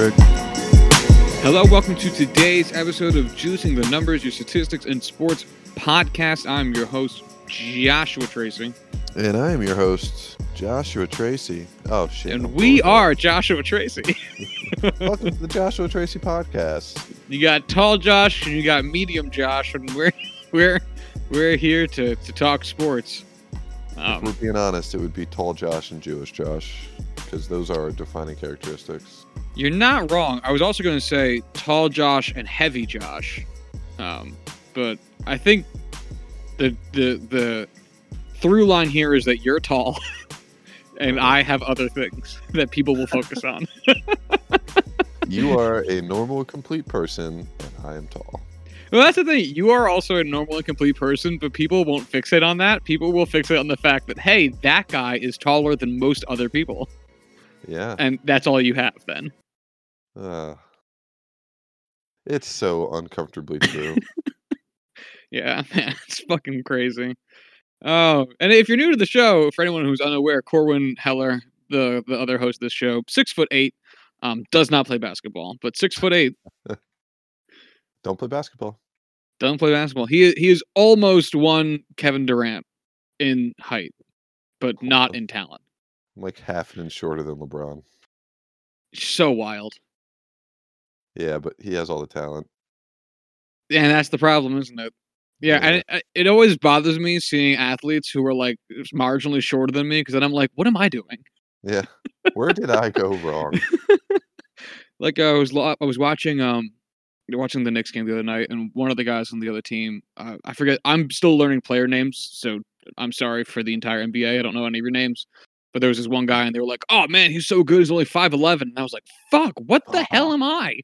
Craig. Hello, welcome to today's episode of Juicing the Numbers, your statistics and sports podcast. I'm your host, Joshua Tracy. And I am your host, Joshua Tracy. Oh, shit. And we are Joshua Tracy. Welcome to the Joshua Tracy podcast. You got tall Josh and you got medium Josh, and we're we're we're here to, to talk sports. if Um, we're being honest, it would be tall Josh and Jewish Josh because those are our defining characteristics. You're not wrong. I was also going to say tall Josh and heavy Josh, um, but I think the the the through line here is that you're tall, and I have other things that people will focus on. You are a normal, complete person, and I am tall. Well, that's the thing. You are also a normal and complete person, but people won't fixate on that. People will fixate on the fact that hey, that guy is taller than most other people, Yeah. and that's all you have then. Uh, it's so uncomfortably true. Yeah, man, it's fucking crazy. Oh, and if you're new to the show, for anyone who's unaware, Corwin Heller, the the other host of this show, six foot eight, um, does not play basketball, but six foot eight Don't play basketball. Don't play basketball. He he is almost one Kevin Durant in height, but not in talent. I'm like half an inch shorter than LeBron. So wild, Yeah, but he has all the talent. and that's the problem, isn't it? Yeah, and it, it- always bothers me seeing athletes who are like marginally shorter than me because then I'm like, what am I doing? Yeah. Where did I go wrong? like I was I was watching um watching the Knicks game the other night, and one of the guys on the other team, uh, I forget. I'm still learning player names, so I'm sorry for the entire NBA. I don't know any of your names, but there was this one guy, and they were like, "Oh man, he's so good. He's only five eleven. And I was like, "Fuck, what the hell am I?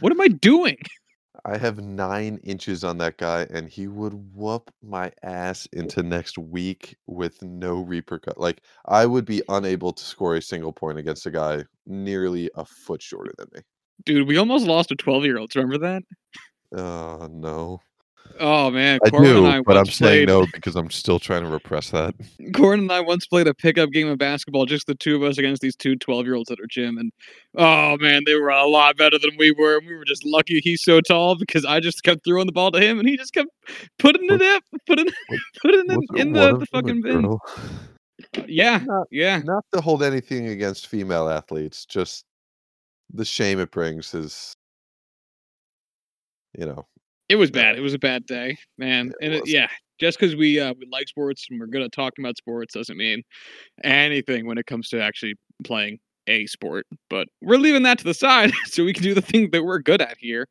What am I doing?" I have nine inches on that guy, and he would whoop my ass into next week with no repercut. Like I would be unable to score a single point against a guy nearly a foot shorter than me. Dude, we almost lost a twelve-year-old. Remember that? Oh no, Oh man, I do, and I but I'm once saying no because I'm still trying to repress that. Gordon and I once played a pickup game of basketball, just the two of us against these two 12 year olds at our gym. And oh man, they were a lot better than we were. And we were just lucky he's so tall because I just kept throwing the ball to him and he just kept putting it up, putting, putting it Wasn't in the, the fucking bin. girl? Yeah, Not, yeah. not to hold anything against female athletes, just the shame it brings is, you know, It was bad. It was a bad day, man. It and it, yeah, just because we uh, we like sports and we're good at talking about sports doesn't mean anything when it comes to actually playing a sport. But we're leaving that to the side so we can do the thing that we're good at here.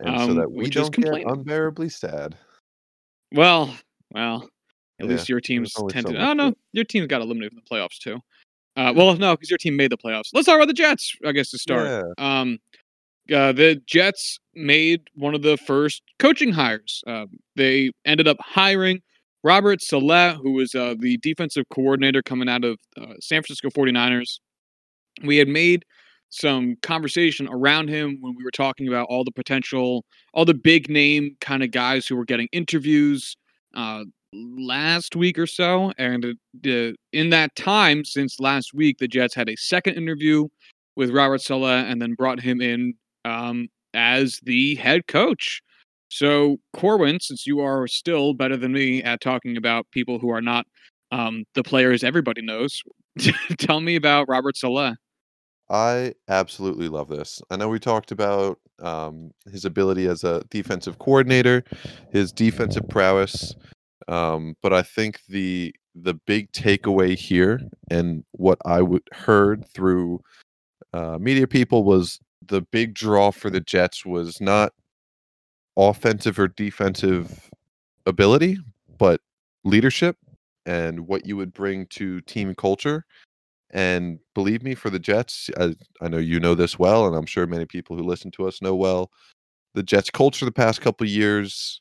and so Um, that we don't get unbearably sad. Well, well, at Yeah, least your teams only tend so Oh no, your team's got eliminated from the playoffs too. Uh, well, no, because your team made the playoffs. Let's talk about the Jets. I guess to start. Yeah. Um, uh, the Jets made one of the first coaching hires. Uh, they ended up hiring Robert Saleh, who was uh, the defensive coordinator coming out of uh, San Francisco 49ers. We had made some conversation around him when we were talking about all the potential, all the big name kind of guys who were getting interviews uh, last week or so. And uh, in that time, since last week, the Jets had a second interview with Robert Saleh and then brought him in um, as the head coach. So, Corwin, since you are still better than me at talking about people who are not um, the players everybody knows, tell me about Robert Saleh. I absolutely love this. I know we talked about um, his ability as a defensive coordinator, his defensive prowess, um, but I think the the big takeaway here, and what I would heard through uh, media people, was the big draw for the Jets was not offensive or defensive ability, but leadership and what you would bring to team culture. And believe me, for the Jets, I, I know you know this well, and I'm sure many people who listen to us know well. The Jets' culture the past couple of years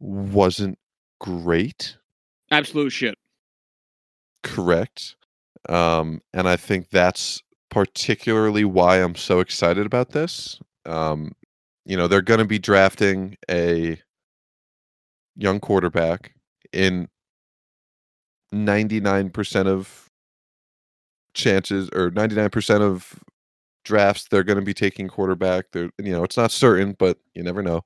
wasn't great, Absolute shit. correct? Um, and I think that's particularly why I'm so excited about this. Um, you know, they're going to be drafting a young quarterback in 99% of chances or 99% of drafts they're going to be taking quarterback. They're you know it's not certain, but you never know.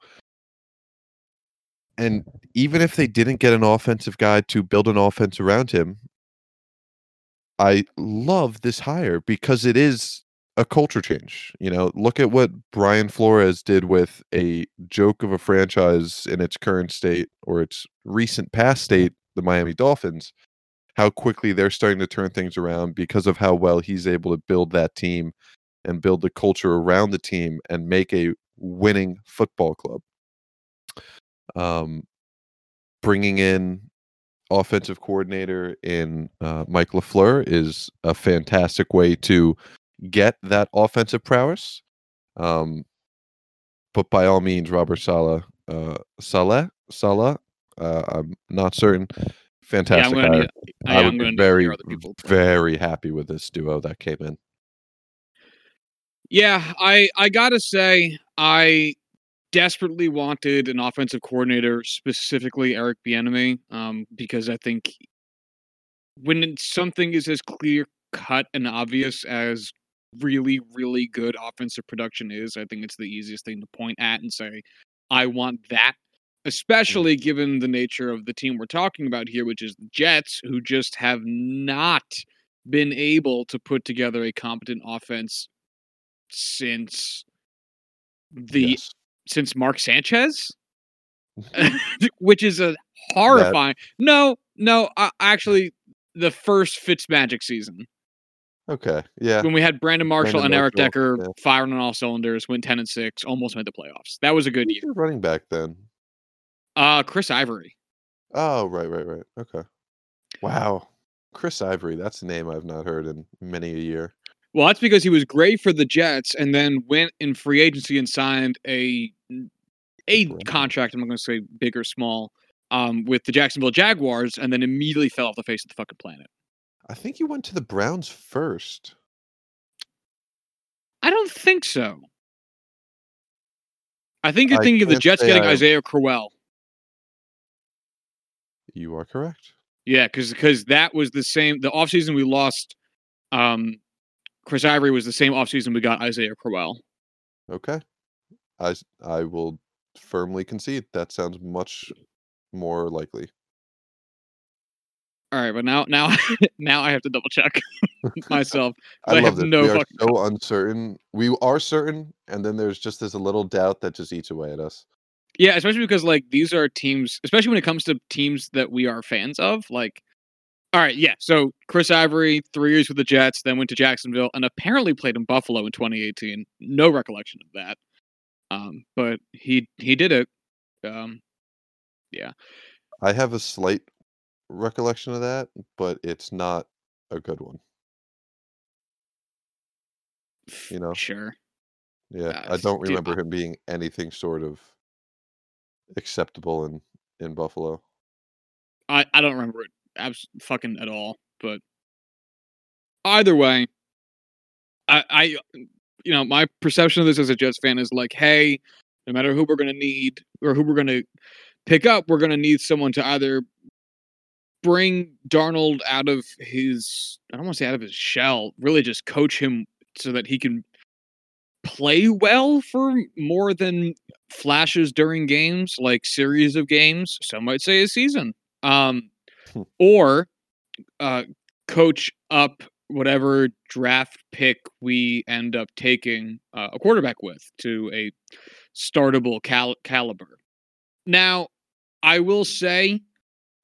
And even if they didn't get an offensive guy to build an offense around him, I love this hire because it is a culture change. You know, look at what Brian Flores did with a joke of a franchise in its current state or its recent past state, the Miami Dolphins. How quickly they're starting to turn things around because of how well he's able to build that team and build the culture around the team and make a winning football club. Um, bringing in offensive coordinator in uh, Mike LaFleur is a fantastic way to get that offensive prowess. Um, but by all means, Robert Sala, uh, Sala, Saleh, uh, I'm not certain. Fantastic yeah, I'm need, I, I am would going be to very, hear other people. very happy with this duo that came in. Yeah, I I gotta say I desperately wanted an offensive coordinator, specifically Eric Bieniemy, um, because I think when something is as clear cut and obvious as really really good offensive production is, I think it's the easiest thing to point at and say, I want that. Especially given the nature of the team we're talking about here, which is the Jets, who just have not been able to put together a competent offense since the Yes. Since Mark Sanchez, which is a horrifying. No, no, uh, actually, the first Fitzmagic season Okay. Yeah. when we had Brandon Marshall Brandon and Eric Marshall, Decker yeah. firing on all cylinders, went ten and six, almost made the playoffs. That was a good Who's year. running back then? Uh, Chris Ivory. Oh, right, right, right. Okay. Wow. Chris Ivory, that's a name I've not heard in many a year. Well, that's because he was great for the Jets and then went in free agency and signed a a contract. I'm not going to say big or small. Um, with the Jacksonville Jaguars, and then immediately fell off the face of the fucking planet. I think he went to the Browns first. I don't think so. I think you're I thinking of the Jets getting I- Isaiah Crowell. You are correct. Yeah, because because that was the same. The offseason we lost, um, Chris Ivory was the same offseason we got Isaiah Crowell. Okay. I I will firmly concede that sounds much more likely. All right, but now now now I have to double check myself. I, I love have this. no we are so uncertain. We are certain, and then there's just this little doubt that just eats away at us. Yeah, especially because like these are teams, especially when it comes to teams that we are fans of. Like, all right, yeah. So Chris Ivory, three years with the Jets, then went to Jacksonville, and apparently played in Buffalo in 2018. No recollection of that, um, but he he did it. Um, yeah. I have a slight recollection of that, but it's not a good one. You know? sure. Yeah, Uh, I don't dude, remember him being anything sort of acceptable in in Buffalo. I I don't remember it abs- fucking at all. But either way, I I you know my perception of this as a Jets fan is like, hey, no matter who we're gonna need or who we're gonna pick up, we're gonna need someone to either bring Darnold out of his I don't want to say out of his shell, really just coach him so that he can play well for more than flashes during games, like series of games, some might say a season. Um Hmm. or uh coach up whatever draft pick we end up taking uh, a quarterback with to a startable cal- caliber. Now, I will say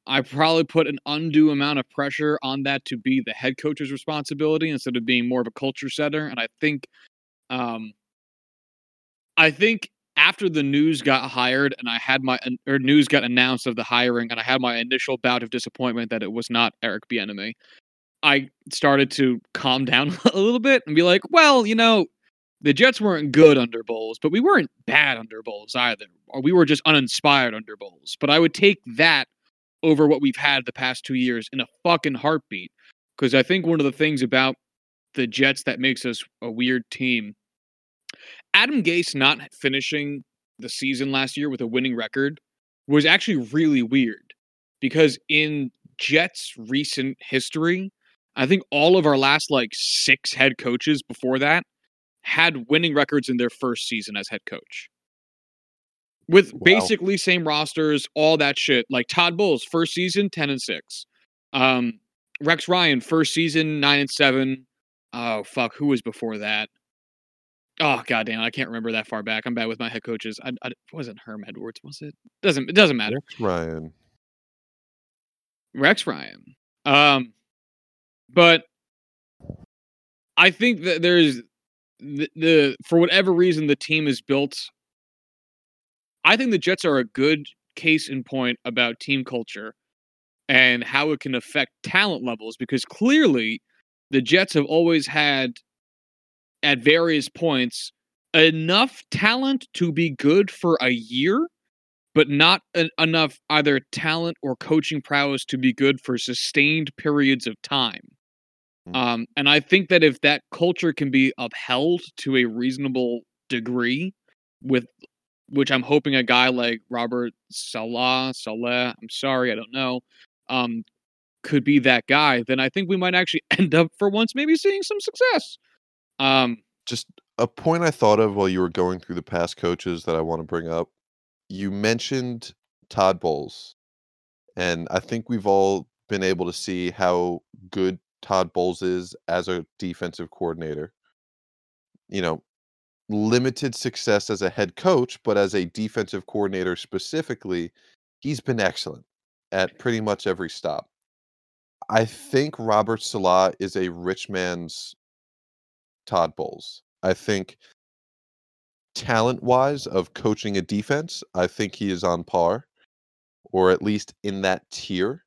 I probably put an undue amount of pressure on that to be the head coach's responsibility instead of being more of a culture setter. And I think, um, I think after the news got hired and I had my or news got announced of the hiring and I had my initial bout of disappointment that it was not Eric Bieniemy, I started to calm down a little bit and be like, well, you know, the Jets weren't good under Bowles, but we weren't bad under Bowles either, or we were just uninspired under Bowles. But I would take that over what we've had the past two years in a fucking heartbeat. Because I think one of the things about the Jets that makes us a weird team, Adam Gase not finishing the season last year with a winning record was actually really weird. Because in Jets' recent history, I think all of our last like six head coaches before that had winning records in their first season as head coach. With Wow. basically same rosters, all that shit. Like Todd Bowles, first season, 10 and 6. Um, Rex Ryan, first season, 9 and 7. Oh, fuck. Who was before that? Oh, goddamn. I can't remember that far back. I'm bad with my head coaches. I, I it wasn't Herm Edwards, was it? Doesn't it doesn't matter. Rex Ryan. Rex Ryan. Um, but I think that there's the, the for whatever reason the team is built. I think the Jets are a good case in point about team culture and how it can affect talent levels because clearly the Jets have always had at various points enough talent to be good for a year but not en- enough either talent or coaching prowess to be good for sustained periods of time. Mm. Um, and I think that if that culture can be upheld to a reasonable degree, with which I'm hoping a guy like Robert Salah, Saleh, I'm sorry, I don't know, um, could be that guy, then I think we might actually end up for once maybe seeing some success. Um, Just a point I thought of while you were going through the past coaches that I want to bring up. You mentioned Todd Bowles, and I think we've all been able to see how good Todd Bowles is as a defensive coordinator. You know, limited success as a head coach, but as a defensive coordinator specifically, he's been excellent at pretty much every stop. I think Robert Salah is a rich man's Todd Bowles. I think talent wise of coaching a defense, I think he is on par or at least in that tier.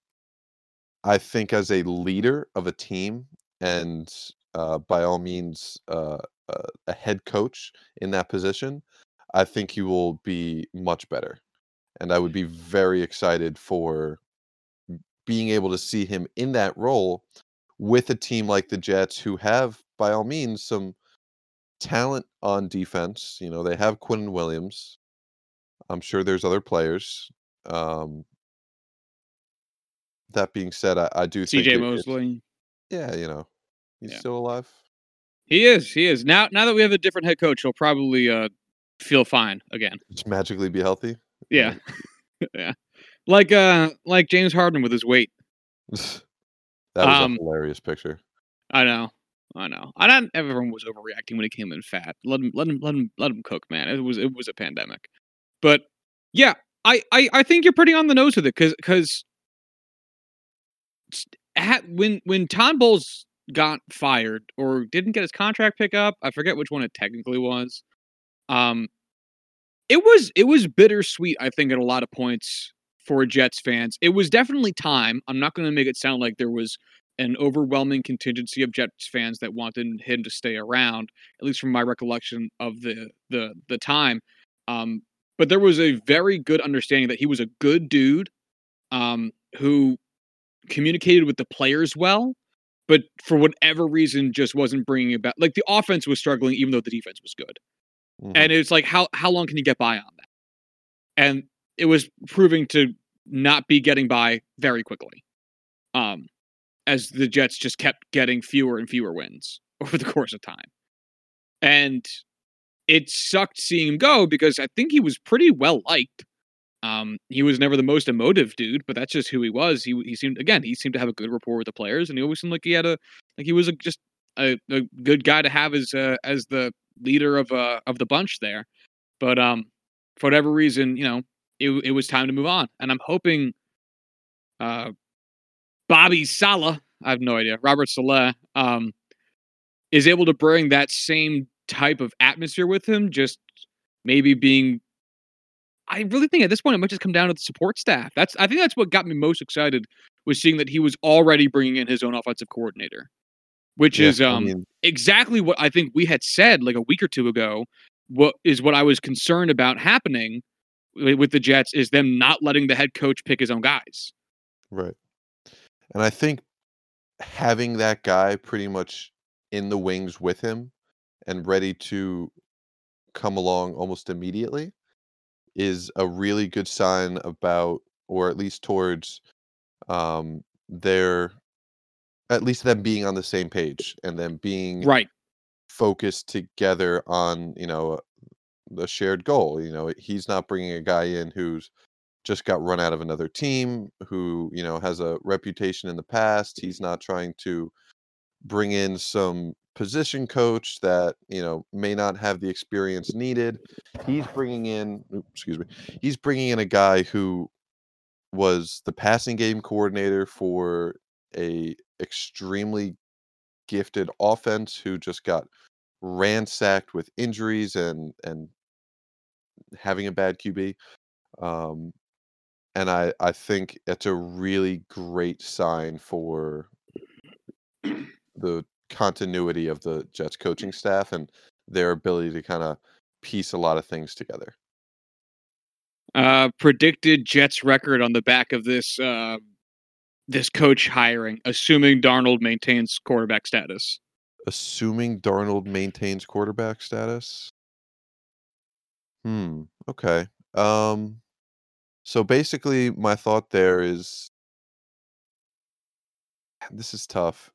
I think as a leader of a team and uh, by all means uh, uh, a head coach in that position, I think he will be much better. And I would be very excited for being able to see him in that role with a team like the Jets who have by all means some talent on defense. You know, they have Quinn Williams. I'm sure there's other players. Um, that being said, I, I do think CJ Mosley. yeah, you know, he's Yeah. still alive. He is. He is. Now now that we have a different head coach, he'll probably uh feel fine again. Just magically be healthy. Yeah. yeah. Like uh like James Harden with his weight. that was Um, a hilarious picture. I know. I know. I don't everyone was overreacting when he came in fat. Let him let him let him let him cook, man. It was it was a pandemic. But yeah, I I, I think you're pretty on the nose with it cuz cuz when when Todd Bowles got fired or didn't get his contract pick up, I forget which one it technically was. Um it was it was bittersweet, I think, at a lot of points for Jets fans. It was definitely time. I'm not going to make it sound like there was an overwhelming contingency of Jets fans that wanted him to stay around, at least from my recollection of the the the time. Um, but there was a very good understanding that he was a good dude um, who communicated with the players well, but for whatever reason just wasn't bringing about. Like the offense was struggling, even though the defense was good Mhm. and it's like how how long can you get by on that and it was proving to not be getting by very quickly um as the jets just kept getting fewer and fewer wins over the course of time and it sucked seeing him go because i think he was pretty well liked um he was never the most emotive dude but that's just who he was he he seemed again he seemed to have a good rapport with the players and he always seemed like he had a like he was a, just a, a good guy to have as uh, as the leader of uh of the bunch there. But um for whatever reason, you know, it it was time to move on. And I'm hoping uh Bobby Sala, I have no idea, Robert Saleh, um, is able to bring that same type of atmosphere with him, just maybe being I really think at this point it might just come down to the support staff. That's I think that's what got me most excited was seeing that he was already bringing in his own offensive coordinator, which Yeah, is I um mean, exactly what I think we had said like a week or two ago. What is what I was concerned about happening with the Jets is them not letting the head coach pick his own guys. Right. And I think having that guy pretty much in the wings with him and ready to come along almost immediately is a really good sign about or at least towards um their at least them being on the same page and them being Right. focus together on you know the shared goal. You know, he's not bringing a guy in who's just got run out of another team, who you know has a reputation in the past. He's not trying to bring in some position coach that you know may not have the experience needed. He's bringing in, oops, excuse me, he's bringing in a guy who was the passing game coordinator for a extremely gifted offense who just got ransacked with injuries and and having a bad QB. Um, and I I think it's a really great sign for the continuity of the Jets coaching staff and their ability to kind of piece a lot of things together. Uh, predicted Jets record on the back of this uh, this coach hiring, assuming Darnold maintains quarterback status. Assuming Darnold maintains quarterback status. Hmm. Okay. Um. So basically, my thought there is this is tough.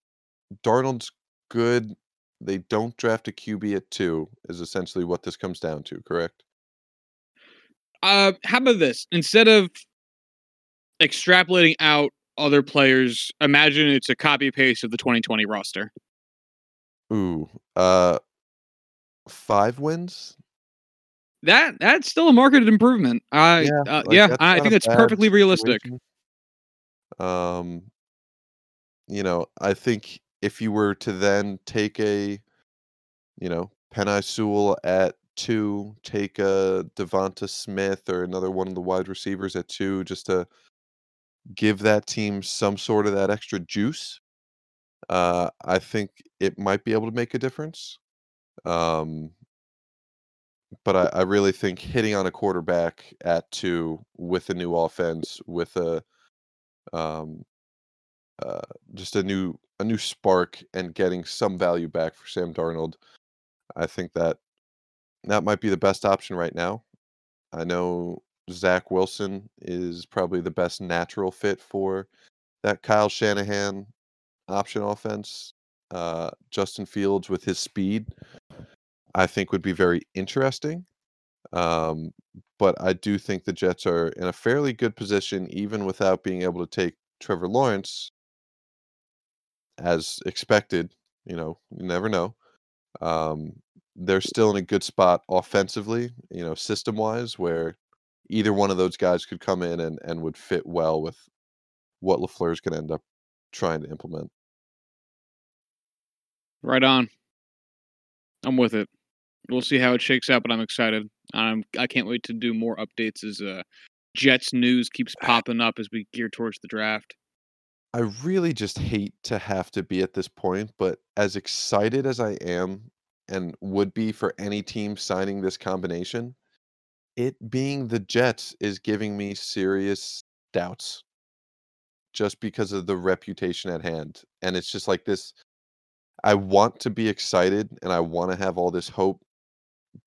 Darnold's good. They don't draft a QB at two, is essentially what this comes down to, correct? Uh, how about this? Instead of extrapolating out other players, imagine it's a copy paste of the 2020 roster. Ooh. Uh five wins? That that's still a market improvement. I Yeah, uh, like yeah, that's I think that's perfectly realistic. Um, you know, I think if you were to then take a, you know, Penei Sewell at two, take a Devonta Smith or another one of the wide receivers at two, just to give that team some sort of that extra juice, uh, I think it might be able to make a difference. Um, but I, I really think hitting on a quarterback at two with a new offense, with a um, uh, just a new a new spark and getting some value back for Sam Darnold, I think that that might be the best option right now. I know Zach Wilson is probably the best natural fit for that Kyle Shanahan option offense. Uh, Justin Fields with his speed, I think would be very interesting. Um, but I do think the Jets are in a fairly good position, even without being able to take Trevor Lawrence as expected. You know, you never know. Um, they're still in a good spot offensively, you know, system wise, where either one of those guys could come in and, and would fit well with what LaFleur is going to end up trying to implement. Right on. I'm with it. We'll see how it shakes out, but I'm excited. I'm I can't wait to do more updates as uh Jets news keeps popping up as we gear towards the draft. I really just hate to have to be at this point, but as excited as I am and would be for any team signing this combination, it being the Jets is giving me serious doubts just because of the reputation at hand. And it's just like this I want to be excited and I want to have all this hope,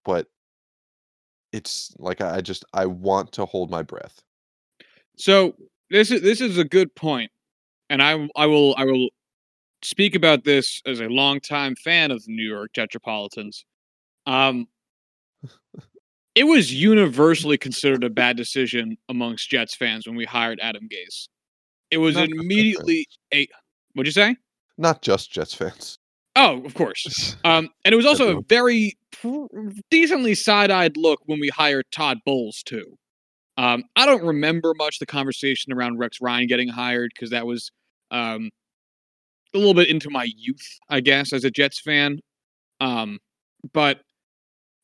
but it's like I just I want to hold my breath. So this is this is a good point, and I I will I will speak about this as a longtime fan of the New York Tetrapolitans. Um, it was universally considered a bad decision amongst Jets fans when we hired Adam Gase. It was Not immediately a what'd you say? Not just Jets fans. Oh, of course. Um, and it was also a very pr- decently side-eyed look when we hired Todd Bowles too. Um, I don't remember much the conversation around Rex Ryan getting hired because that was um, a little bit into my youth, I guess, as a Jets fan. Um, but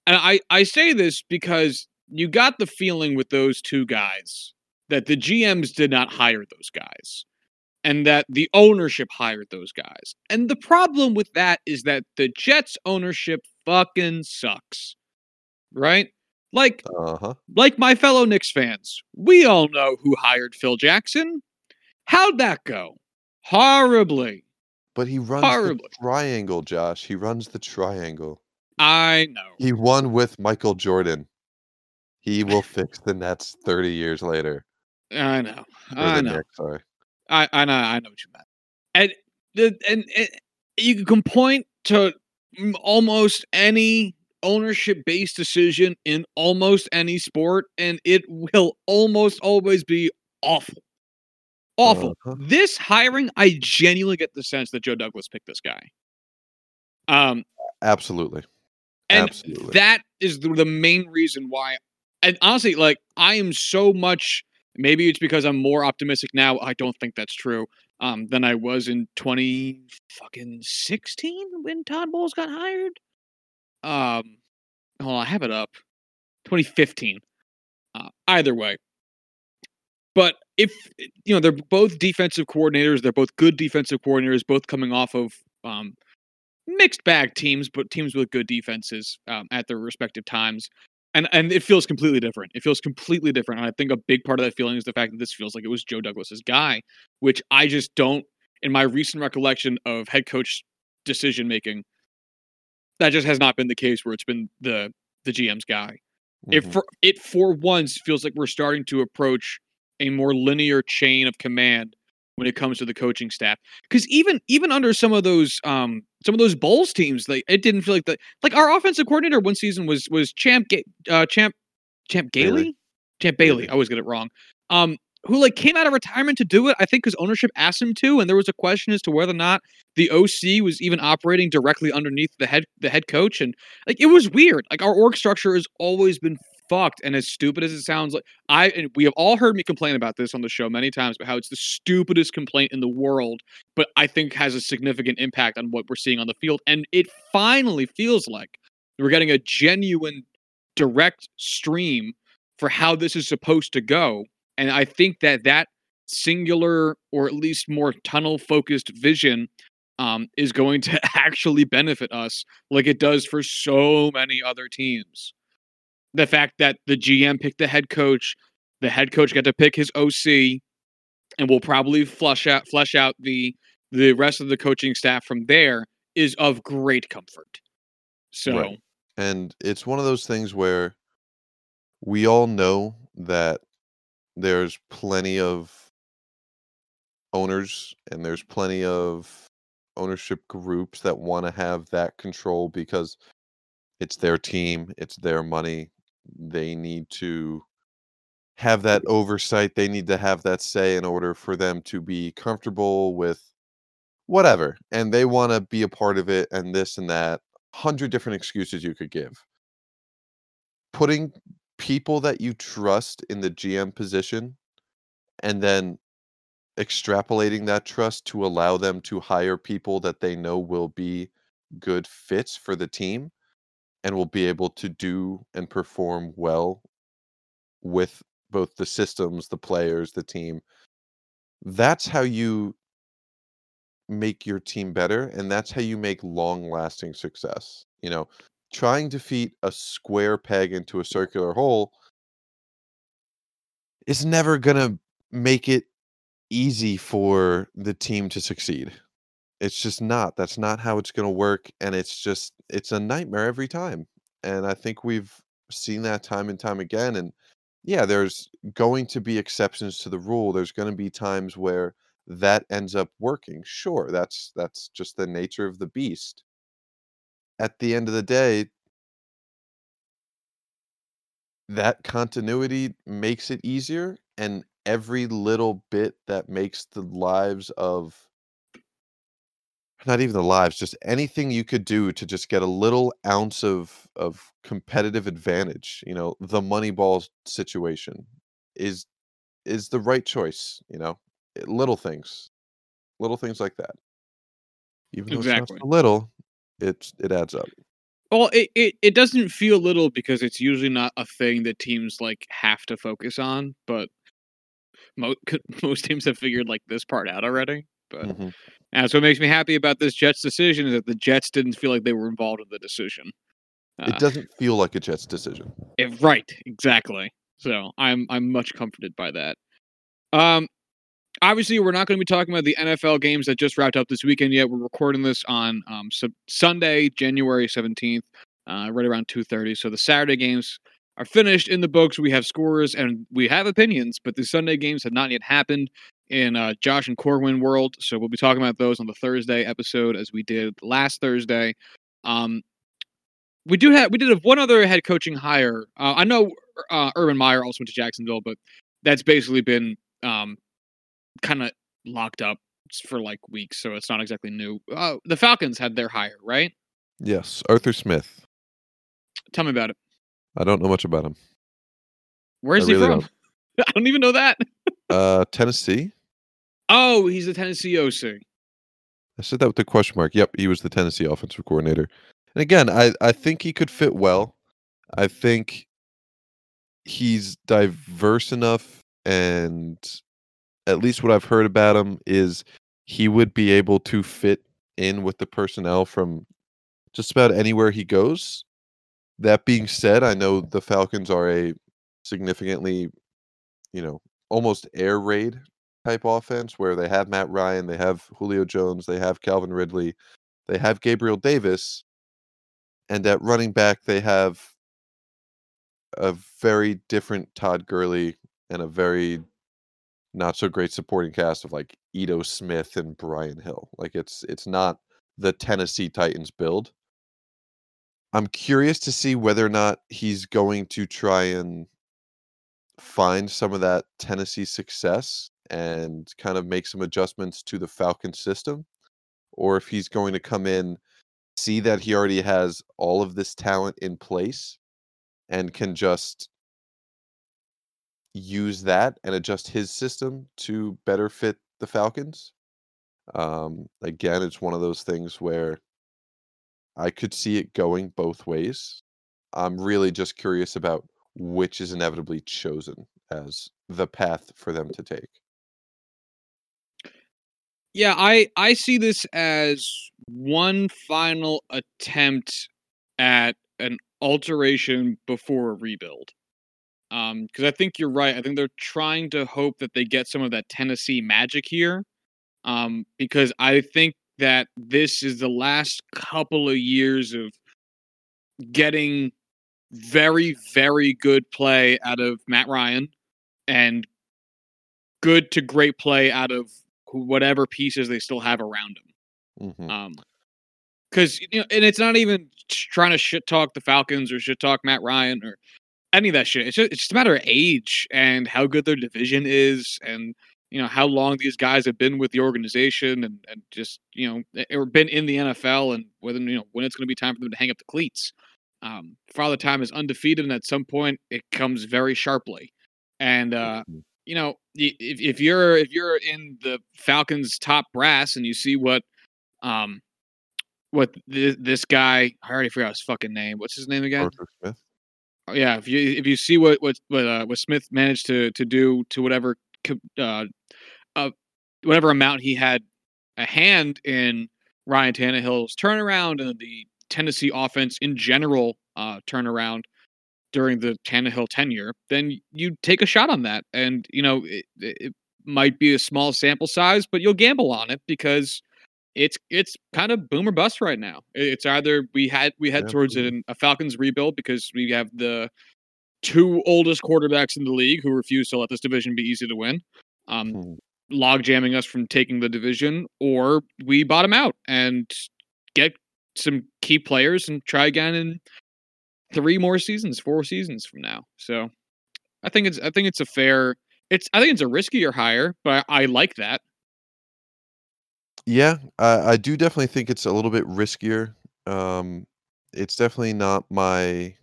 and I I say this because you got the feeling with those two guys that the GMs did not hire those guys and that the ownership hired those guys. And the problem with that is that the Jets ownership fucking sucks. Right? Like Uh-huh. like my fellow Knicks fans, we all know who hired Phil Jackson. How'd that go? Horribly. But he runs the triangle, Josh. He runs the triangle. I know. He won with Michael Jordan. He will fix the Nets 30 years later. I know. I know. Knicks, sorry. I I know I know what you meant. And the and, and you can point to almost any ownership based decision in almost any sport, and it will almost always be awful. Awful. Uh-huh. This hiring, I genuinely get the sense that Joe Douglas picked this guy. Um, absolutely, and absolutely. that is the, the main reason why. And honestly, like I am so much. Maybe it's because I'm more optimistic now. I don't think that's true. Um, than I was in twenty fucking sixteen when Todd Bowles got hired. Um, hold on, I have it up. 2015. Uh, either way, but if you know they're both defensive coordinators, they're both good defensive coordinators, both coming off of um, mixed bag teams, but teams with good defenses um, at their respective times. And and it feels completely different. It feels completely different. And I think a big part of that feeling is the fact that this feels like it was Joe Douglas's guy, which I just don't, in my recent recollection of head coach decision making, that just has not been the case where it's been the the GM's guy. Mm-hmm. It for it for once feels like we're starting to approach a more linear chain of command when it comes to the coaching staff. Because even even under some of those um some of those Bowles teams, like it didn't feel like the like our offensive coordinator one season was was Champ uh Champ Champ Gailey? Bailey. Champ Bailey. I always get it wrong. Um who like came out of retirement to do it, I think because ownership asked him to, and there was a question as to whether or not the OC was even operating directly underneath the head the head coach. And like it was weird. Like our org structure has always been fucked. And as stupid as it sounds, like I and we have all heard me complain about this on the show many times, but how it's the stupidest complaint in the world, but I think has a significant impact on what we're seeing on the field. And it finally feels like we're getting a genuine direct stream for how this is supposed to go. And I think that that singular or at least more tunnel focused vision um, is going to actually benefit us like it does for so many other teams the fact that the GM picked the head coach, the head coach got to pick his OC, and will probably flush out flesh out the the rest of the coaching staff from there is of great comfort. So right. and it's one of those things where we all know that there's plenty of owners and there's plenty of ownership groups that want to have that control because it's their team, it's their money, they need to have that oversight. They need to have that say in order for them to be comfortable with whatever. And they want to be a part of it and this and that. 100 different excuses you could give. Putting people that you trust in the GM position and then extrapolating that trust to allow them to hire people that they know will be good fits for the team and will be able to do and perform well with both the systems, the players, the team. That's how you make your team better and that's how you make long-lasting success. You know, trying to fit a square peg into a circular hole is never going to make it easy for the team to succeed. It's just not. That's not how it's gonna work, and it's just it's a nightmare every time. And I think we've seen that time and time again. And yeah, there's going to be exceptions to the rule. There's gonna be times where that ends up working. Sure, that's that's just the nature of the beast. At the end of the day that continuity makes it easier, and every little bit that makes the lives of not even the lives, just anything you could do to just get a little ounce of of competitive advantage, you know, the Moneyball situation is is the right choice, you know? Eh, little things. Little things like that. Even though it's not Exactly. so little, it's it adds up. Well, it, it, it doesn't feel little because it's usually not a thing that teams like have to focus on, but most most teams have figured like this part out already. But Mhm. that's what makes me happy about this Jets decision is that the Jets didn't feel like they were involved in the decision. It Uh, doesn't feel like a Jets decision. eh, right, exactly. So I'm I'm much comforted by that. Um, obviously, we're not going to be talking about the NFL games that just wrapped up this weekend yet. We're recording this on um, Sunday, January 17th, uh, right around 2:30. So the Saturday games are finished in the books. We have scores and we have opinions, but the Sunday games have not yet happened in uh, Josh and Corwin world. So we'll be talking about those on the Thursday episode, as we did last Thursday. Um, we do have we did have one other head coaching hire. Uh, I know uh, Urban Meyer also went to Jacksonville, but that's basically been um, kind of locked up for like weeks, so it's not exactly new. Uh, the Falcons had their hire, right? Yes, Arthur Smith. Tell me about it. I don't know much about him. Where's I he really from? don't. I don't even know that. Uh, Tennessee. Oh, he's a Tennessee OC. I said that with the question mark. Yep, he was the Tennessee offensive coordinator. And again, I, I think he could fit well. I think he's diverse enough, and at least what I've heard about him is he would be able to fit in with the personnel from just about anywhere he goes. That being said, I know the Falcons are a significantly, you know, almost air raid type offense where they have Matt Ryan, they have Julio Jones, they have Calvin Ridley, they have Gabriel Davis, and at running back they have a very different Todd Gurley and a very not so great supporting cast of like Ito Smith and Brian Hill. Like it's it's not the Tennessee Titans build. I'm curious to see whether or not he's going to try and find some of that Tennessee success and kind of make some adjustments to the Falcon system or if he's going to come in see that he already has all of this talent in place and can just use that and adjust his system to better fit the Falcons. Um, again, it's one of those things where I could see it going both ways. I'm really just curious about which is inevitably chosen as the path for them to take. Yeah, I I see this as one final attempt at an alteration before a rebuild. Um, because I think you're right. I think they're trying to hope that they get some of that Tennessee magic here. Um, because I think that this is the last couple of years of getting very, very good play out of Matt Ryan and good to great play out of whatever pieces they still have around him. Mhm. Um, because you know, and it's not even trying to shit talk the Falcons or shit talk Matt Ryan or any of that shit. It's just, it's just a matter of age and how good their division is, and you know how long these guys have been with the organization, and and just you know eh, or been in the NFL, and whether you know when it's going to be time for them to hang up the cleats. Um, Father Time is undefeated, and at some point it comes very sharply. And uh, Mhm. you know, if if you're if you're in the Falcons top brass and you see what um what this, this guy I already forgot his fucking name. What's his name again? Arthur Smith. Oh, yeah, if you if you see what what what, uh, what Smith managed to to do to whatever uh, uh whatever amount he had a hand in Ryan Tannehill's turnaround and the Tennessee offense in general uh turnaround during the Tannehill tenure, then you take a shot on that, and you know it, it might be a small sample size, but you'll gamble on it because it's it's kind of boom or bust right now. It's either we had we head Yeah, towards an, a Falcons rebuild because we have the two oldest quarterbacks in the league who refuse to let this division be easy to win, um, Mhm. log jamming us from taking the division, or we bottom out and get some key players and try again in three more seasons, four seasons from now. So I think it's I think it's a fair. It's I think it's a riskier hire, but I, I like that. Yeah, I, I do definitely think it's a little bit riskier. Um, it's definitely not my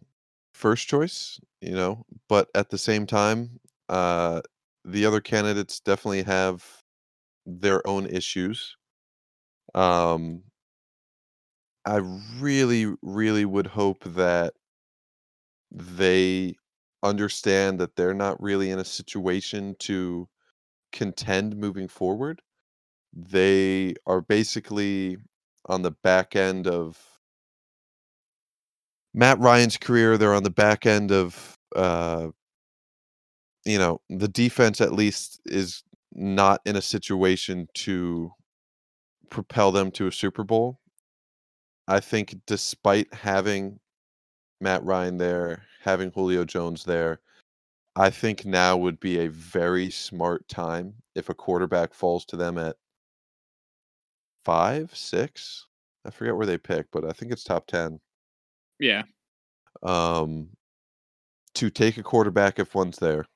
first choice, you know, but at the same time, uh, the other candidates definitely have their own issues. Um, I really, really would hope that they understand that they're not really in a situation to contend moving forward. They are basically on the back end of Matt Ryan's career. They're on the back end of, uh, you know, the defense at least is not in a situation to propel them to a Super Bowl. I think despite having Matt Ryan there, having Julio Jones there, I think now would be a very smart time if a quarterback falls to them at five, six. I forget where they pick, but I think it's top 10. Yeah. Um, to take a quarterback if one's there,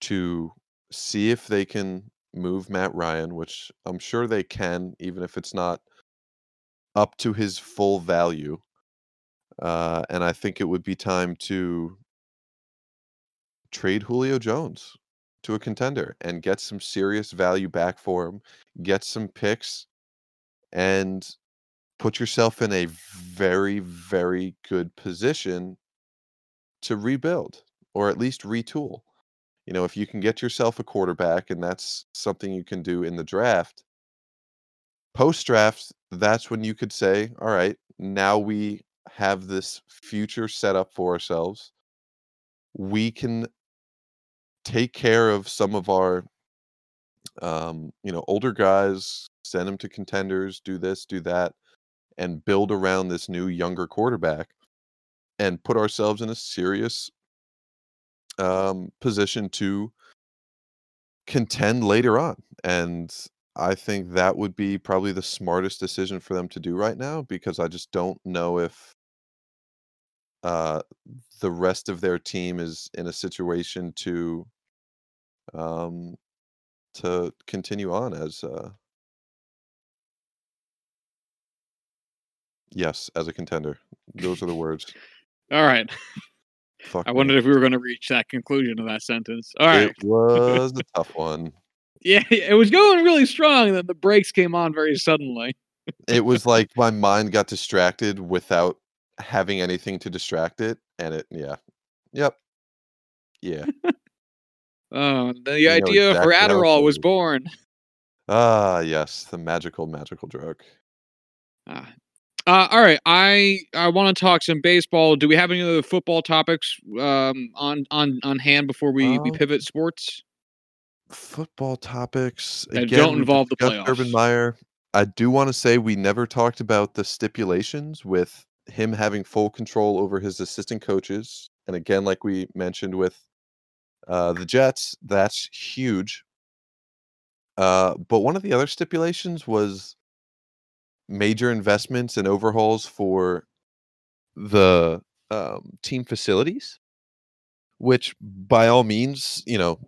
to see if they can move Matt Ryan, which I'm sure they can, even if it's not up to his full value. Uh, and I think it would be time to trade Julio Jones to a contender and get some serious value back for him, get some picks, and put yourself in a very, very good position to rebuild or at least retool. You know, if you can get yourself a quarterback and that's something you can do in the draft, post draft, that's when you could say, all right, now we have this future set up for ourselves. We can take care of some of our um, you know, older guys, send them to contenders, do this, do that, and build around this new younger quarterback and put ourselves in a serious um, position to contend later on. And I think that would be probably the smartest decision for them to do right now because I just don't know if uh, the rest of their team is in a situation to um, to continue on as uh, yes, as a contender. Those are the words. All right. Fuck I me. wondered if we were going to reach that conclusion of that sentence. All right. It was a tough one. Yeah, it was going really strong, and then the brakes came on very suddenly. It was like my mind got distracted without having anything to distract it, and it yeah. Yep. Yeah. Oh, the know idea for exactly how Adderall was born. Ah, yes, the magical, magical drug. Ah. Uh, all right, I I want to talk some baseball. Do we have any other football topics um, on on on hand before we, we pivot sports? Football topics That again. don't involve the discussed Urban. Meyer. I do want to say we never talked about the stipulations with him having full control over his assistant coaches, and again, like we mentioned with uh, the Jets, that's huge. Uh, but one of the other stipulations was major investments and overhauls for the um, team facilities, which by all means, you know,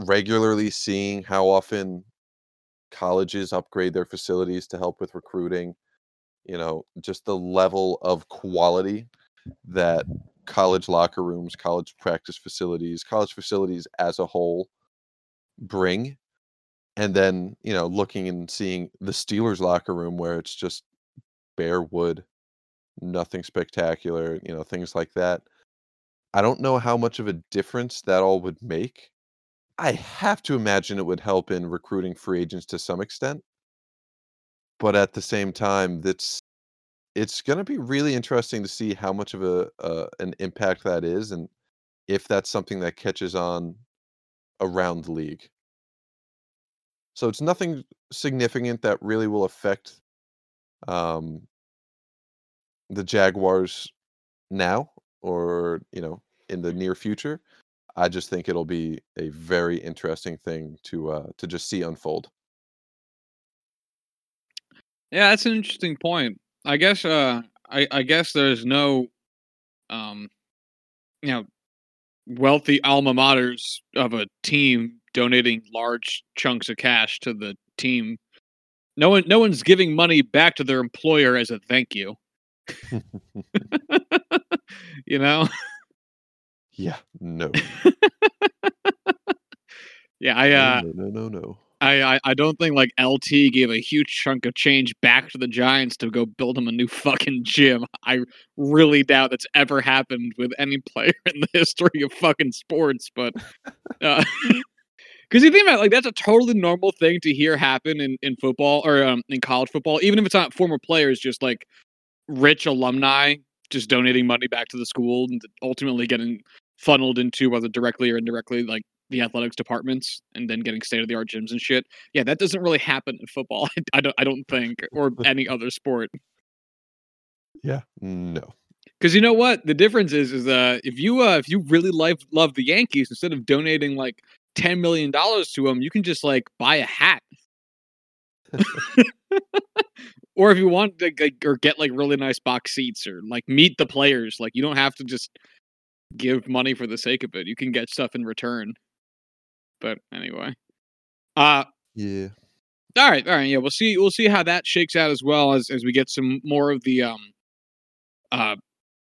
regularly seeing how often colleges upgrade their facilities to help with recruiting, you know, just the level of quality that college locker rooms, college practice facilities, college facilities as a whole bring. And then, you know, looking and seeing the Steelers locker room where it's just bare wood, nothing spectacular, you know, things like that. I don't know how much of a difference that all would make. I have to imagine it would help in recruiting free agents to some extent. But at the same time, that's it's going to be really interesting to see how much of a uh, an impact that is and if that's something that catches on around the league. So it's nothing significant that really will affect um, the Jaguars now or, you know, in the near future. I just think it'll be a very interesting thing to uh, to just see unfold. Yeah, that's an interesting point. I guess uh I, I guess there's no um you know wealthy alma maters of a team donating large chunks of cash to the team. No one no one's giving money back to their employer as a thank you. you know? yeah, no. Yeah, I uh no, no, no, no, no. I, I I don't think like LT gave a huge chunk of change back to the Giants to go build him a new fucking gym. I really doubt that's ever happened with any player in the history of fucking sports. But because you think about it, like that's a totally normal thing to hear happen in in football or um, in college football, even if it's not former players, just like rich alumni just donating money back to the school and ultimately getting funneled into whether directly or indirectly like the athletics departments and then getting state of the art gyms and shit. Yeah, that doesn't really happen in football. I don't I don't think or any other sport. Yeah, no. Cuz you know what? The difference is is uh if you uh if you really love love the Yankees instead of donating like 10 million dollars to them, you can just like buy a hat. or if you want to like, or get like really nice box seats or like meet the players, like you don't have to just give money for the sake of it. You can get stuff in return. But anyway. Uh Yeah. all right, all right, yeah, we'll see we'll see how that shakes out as well as as we get some more of the um uh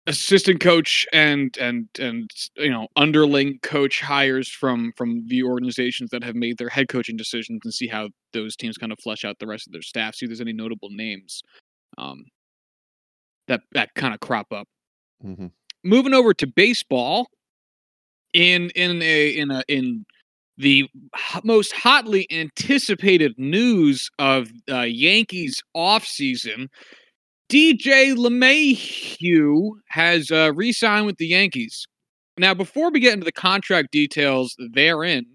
assistant coach and and and you know underling coach hires from from the organizations that have made their head coaching decisions and see how those teams kind of flesh out the rest of their staff see if there's any notable names um that that kind of crop up hmm moving over to baseball in in a in a in the most hotly anticipated news of uh, Yankees offseason, DJ LeMahieu has uh, re-signed with the Yankees. Now, before we get into the contract details therein,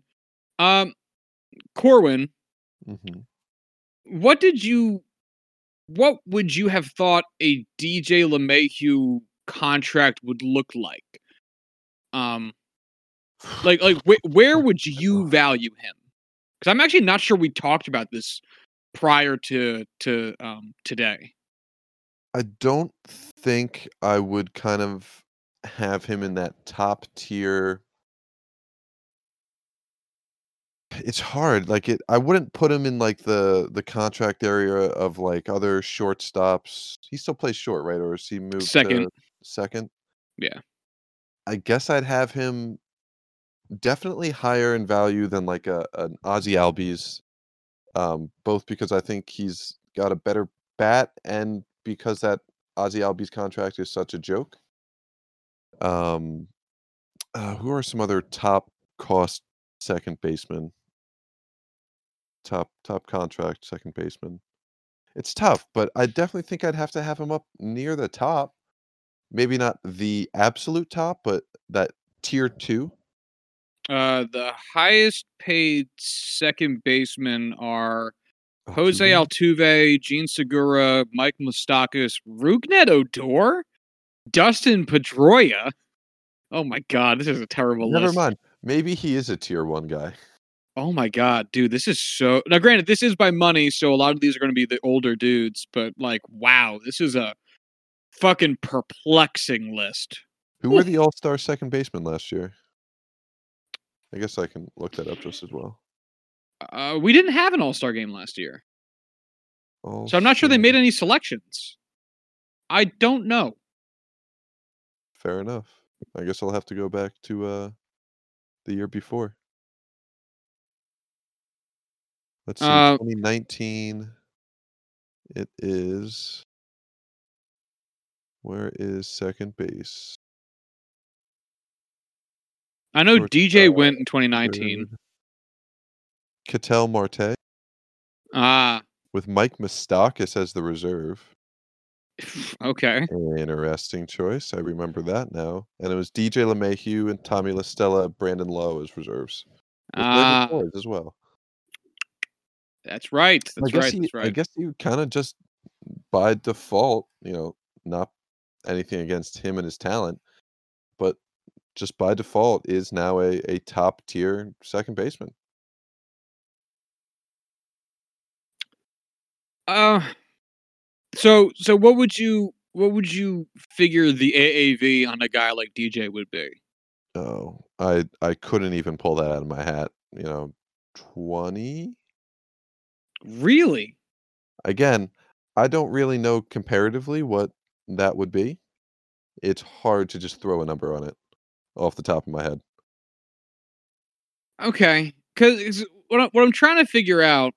um, Corwin, hmm what did you, what would you have thought a DJ LeMahieu contract would look like? Um, like like wh- where would you value him because i'm actually not sure we talked about this prior to to um today I don't think I would kind of have him in that top tier. It's hard. Like it, I wouldn't put him in like the the contract area of like other shortstops. He still plays short, right? Or is he moved Second. second? Yeah. I guess I'd have him definitely higher in value than like a an Ozzie Albies. Um, both because I think he's got a better bat and because that Ozzie Albies contract is such a joke. Um, uh, who are some other top cost second baseman? Top top contract second baseman. It's tough, but I definitely think I'd have to have him up near the top. Maybe not the absolute top, but that tier two. Uh the highest paid second basemen are jose Altuve? Jean Segura mike Moustakas, Rougned Odor dustin pedroia oh my god this is a terrible Never list mind. Maybe he is a tier one guy. Oh my god, dude, this is so now granted this is by money, so a lot of these are gonna be the older dudes, but like wow, this is a fucking perplexing list. Who were the All Star second baseman last year? I guess I can look that up just as well. Uh we didn't have an all-star game last year. So I'm not sure they made any selections. I don't know. Fair enough. I guess I'll have to go back to uh the year before. Let's see, Uh 2019. It is. Where is second base? I know DJ Shortstop, went in 2019. third. Ketel Marte Ah, with Mike Moustakas as the reserve. okay. Interesting choice. I remember that now. And it was DJ LeMahieu and Tommy LaStella, Brandon Lowe as reserves. With Ah, Flores as well. that's right. I That's guess right. you, That's I right. guess you kind of just by default, you know, not anything against him and his talent, just by default is now a, a top tier second baseman. Uh so so what would you what would you figure the AAV on a guy like DJ would be? Oh, I I couldn't even pull that out of my hat. You know, 20? Really? Again, I don't really know comparatively what that would be. It's hard to just throw a number on it off the top of my head. Okay, because what I, what I'm trying to figure out.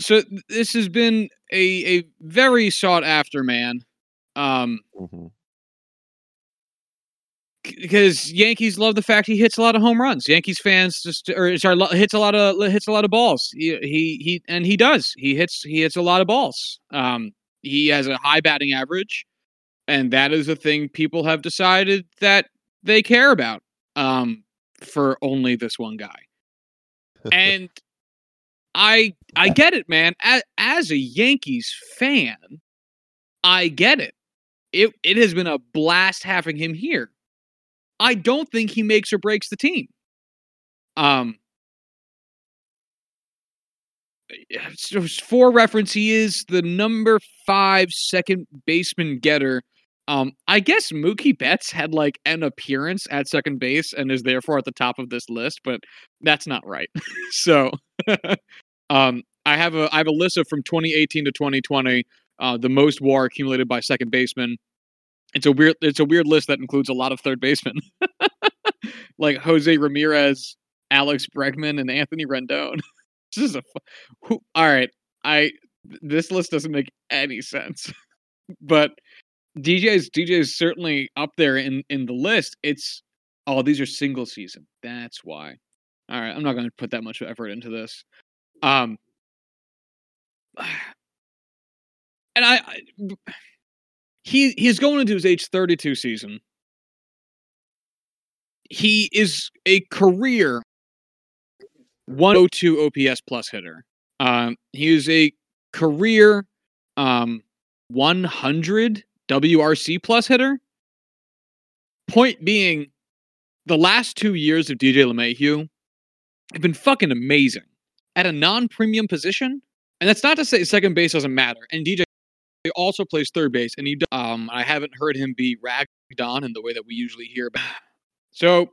So this has been a a very sought after man, um, hmm because Yankees love the fact he hits a lot of home runs. Yankees fans just or sorry hits a lot of hits a lot of balls. He he, he and he does. He hits he hits a lot of balls. Um, he has a high batting average, and that is a thing people have decided that they care about. Um, for only this one guy. and I I get it, man. As, as a Yankees fan, I get it. It it has been a blast having him here. I don't think he makes or breaks the team. Um for reference, he is the number five second baseman getter. Um, I guess Mookie Betts had like an appearance at second base and is therefore at the top of this list, but that's not right. so, um, I have a I have a list of from 2018 to 2020, uh, the most WAR accumulated by second baseman. It's a weird it's a weird list that includes a lot of third basemen, like Jose Ramirez, Alex Bregman, and Anthony Rendon. this is a who, all right. I this list doesn't make any sense, but DJ's DJ's certainly up there in in the list. It's oh these are single season. That's why. All right, I'm not going to put that much effort into this. Um, and I, I he he's going into his age 32 season. He is a career 102 OPS plus hitter. Um, he is a career um, 100 WRC plus hitter. Point being, the last two years of DJ LeMahieu have been fucking amazing at a non-premium position. And that's not to say second base doesn't matter. And DJ also plays third base, and he um I haven't heard him be ragged on in the way that we usually hear about. So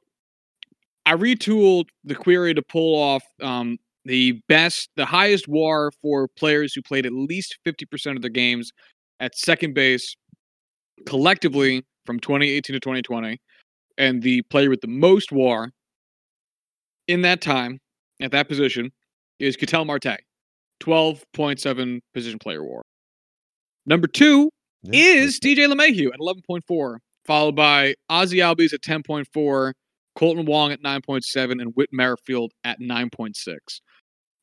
I retooled the query to pull off um, the best, the highest WAR for players who played at least 50% of their games at second base collectively from 2018 to 2020. And the player with the most WAR in that time at that position is Ketel Marte, 12.7 position player WAR. Number two is DJ LeMahieu at 11.4, followed by Ozzie Albies at 10.4, Kolten Wong at 9.7, and Whit Merrifield at 9.6.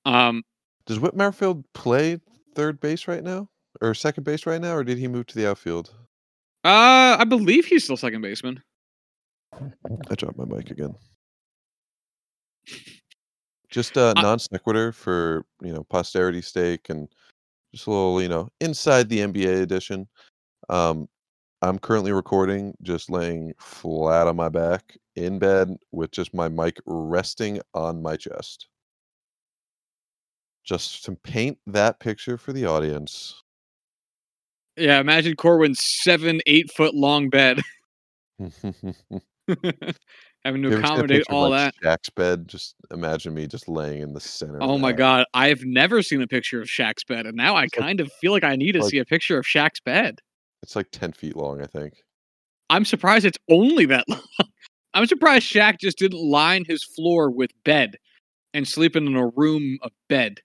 Um, Does Whit Merrifield play third base right now? Or second base right now? Or did he move to the outfield? Uh, I believe he's still second baseman. I dropped my mic again. Just a uh, non sequitur for you know posterity's sake, and just a little you know inside the NBA edition. Um, I'm currently recording just laying flat on my back in bed with just my mic resting on my chest. Just to paint that picture for the audience. Yeah, imagine Corwin's seven, eight foot long bed. Having to accommodate all like that. Shaq's bed. Just imagine me just laying in the center. Oh my that. god, I've never seen a picture of Shaq's bed, and now I it's kind like, of feel like I need to like, see a picture of Shaq's bed. It's like ten feet long, I think. I'm surprised it's only that long. I'm surprised Shaq just didn't line his floor with bed and sleep in a room of bed.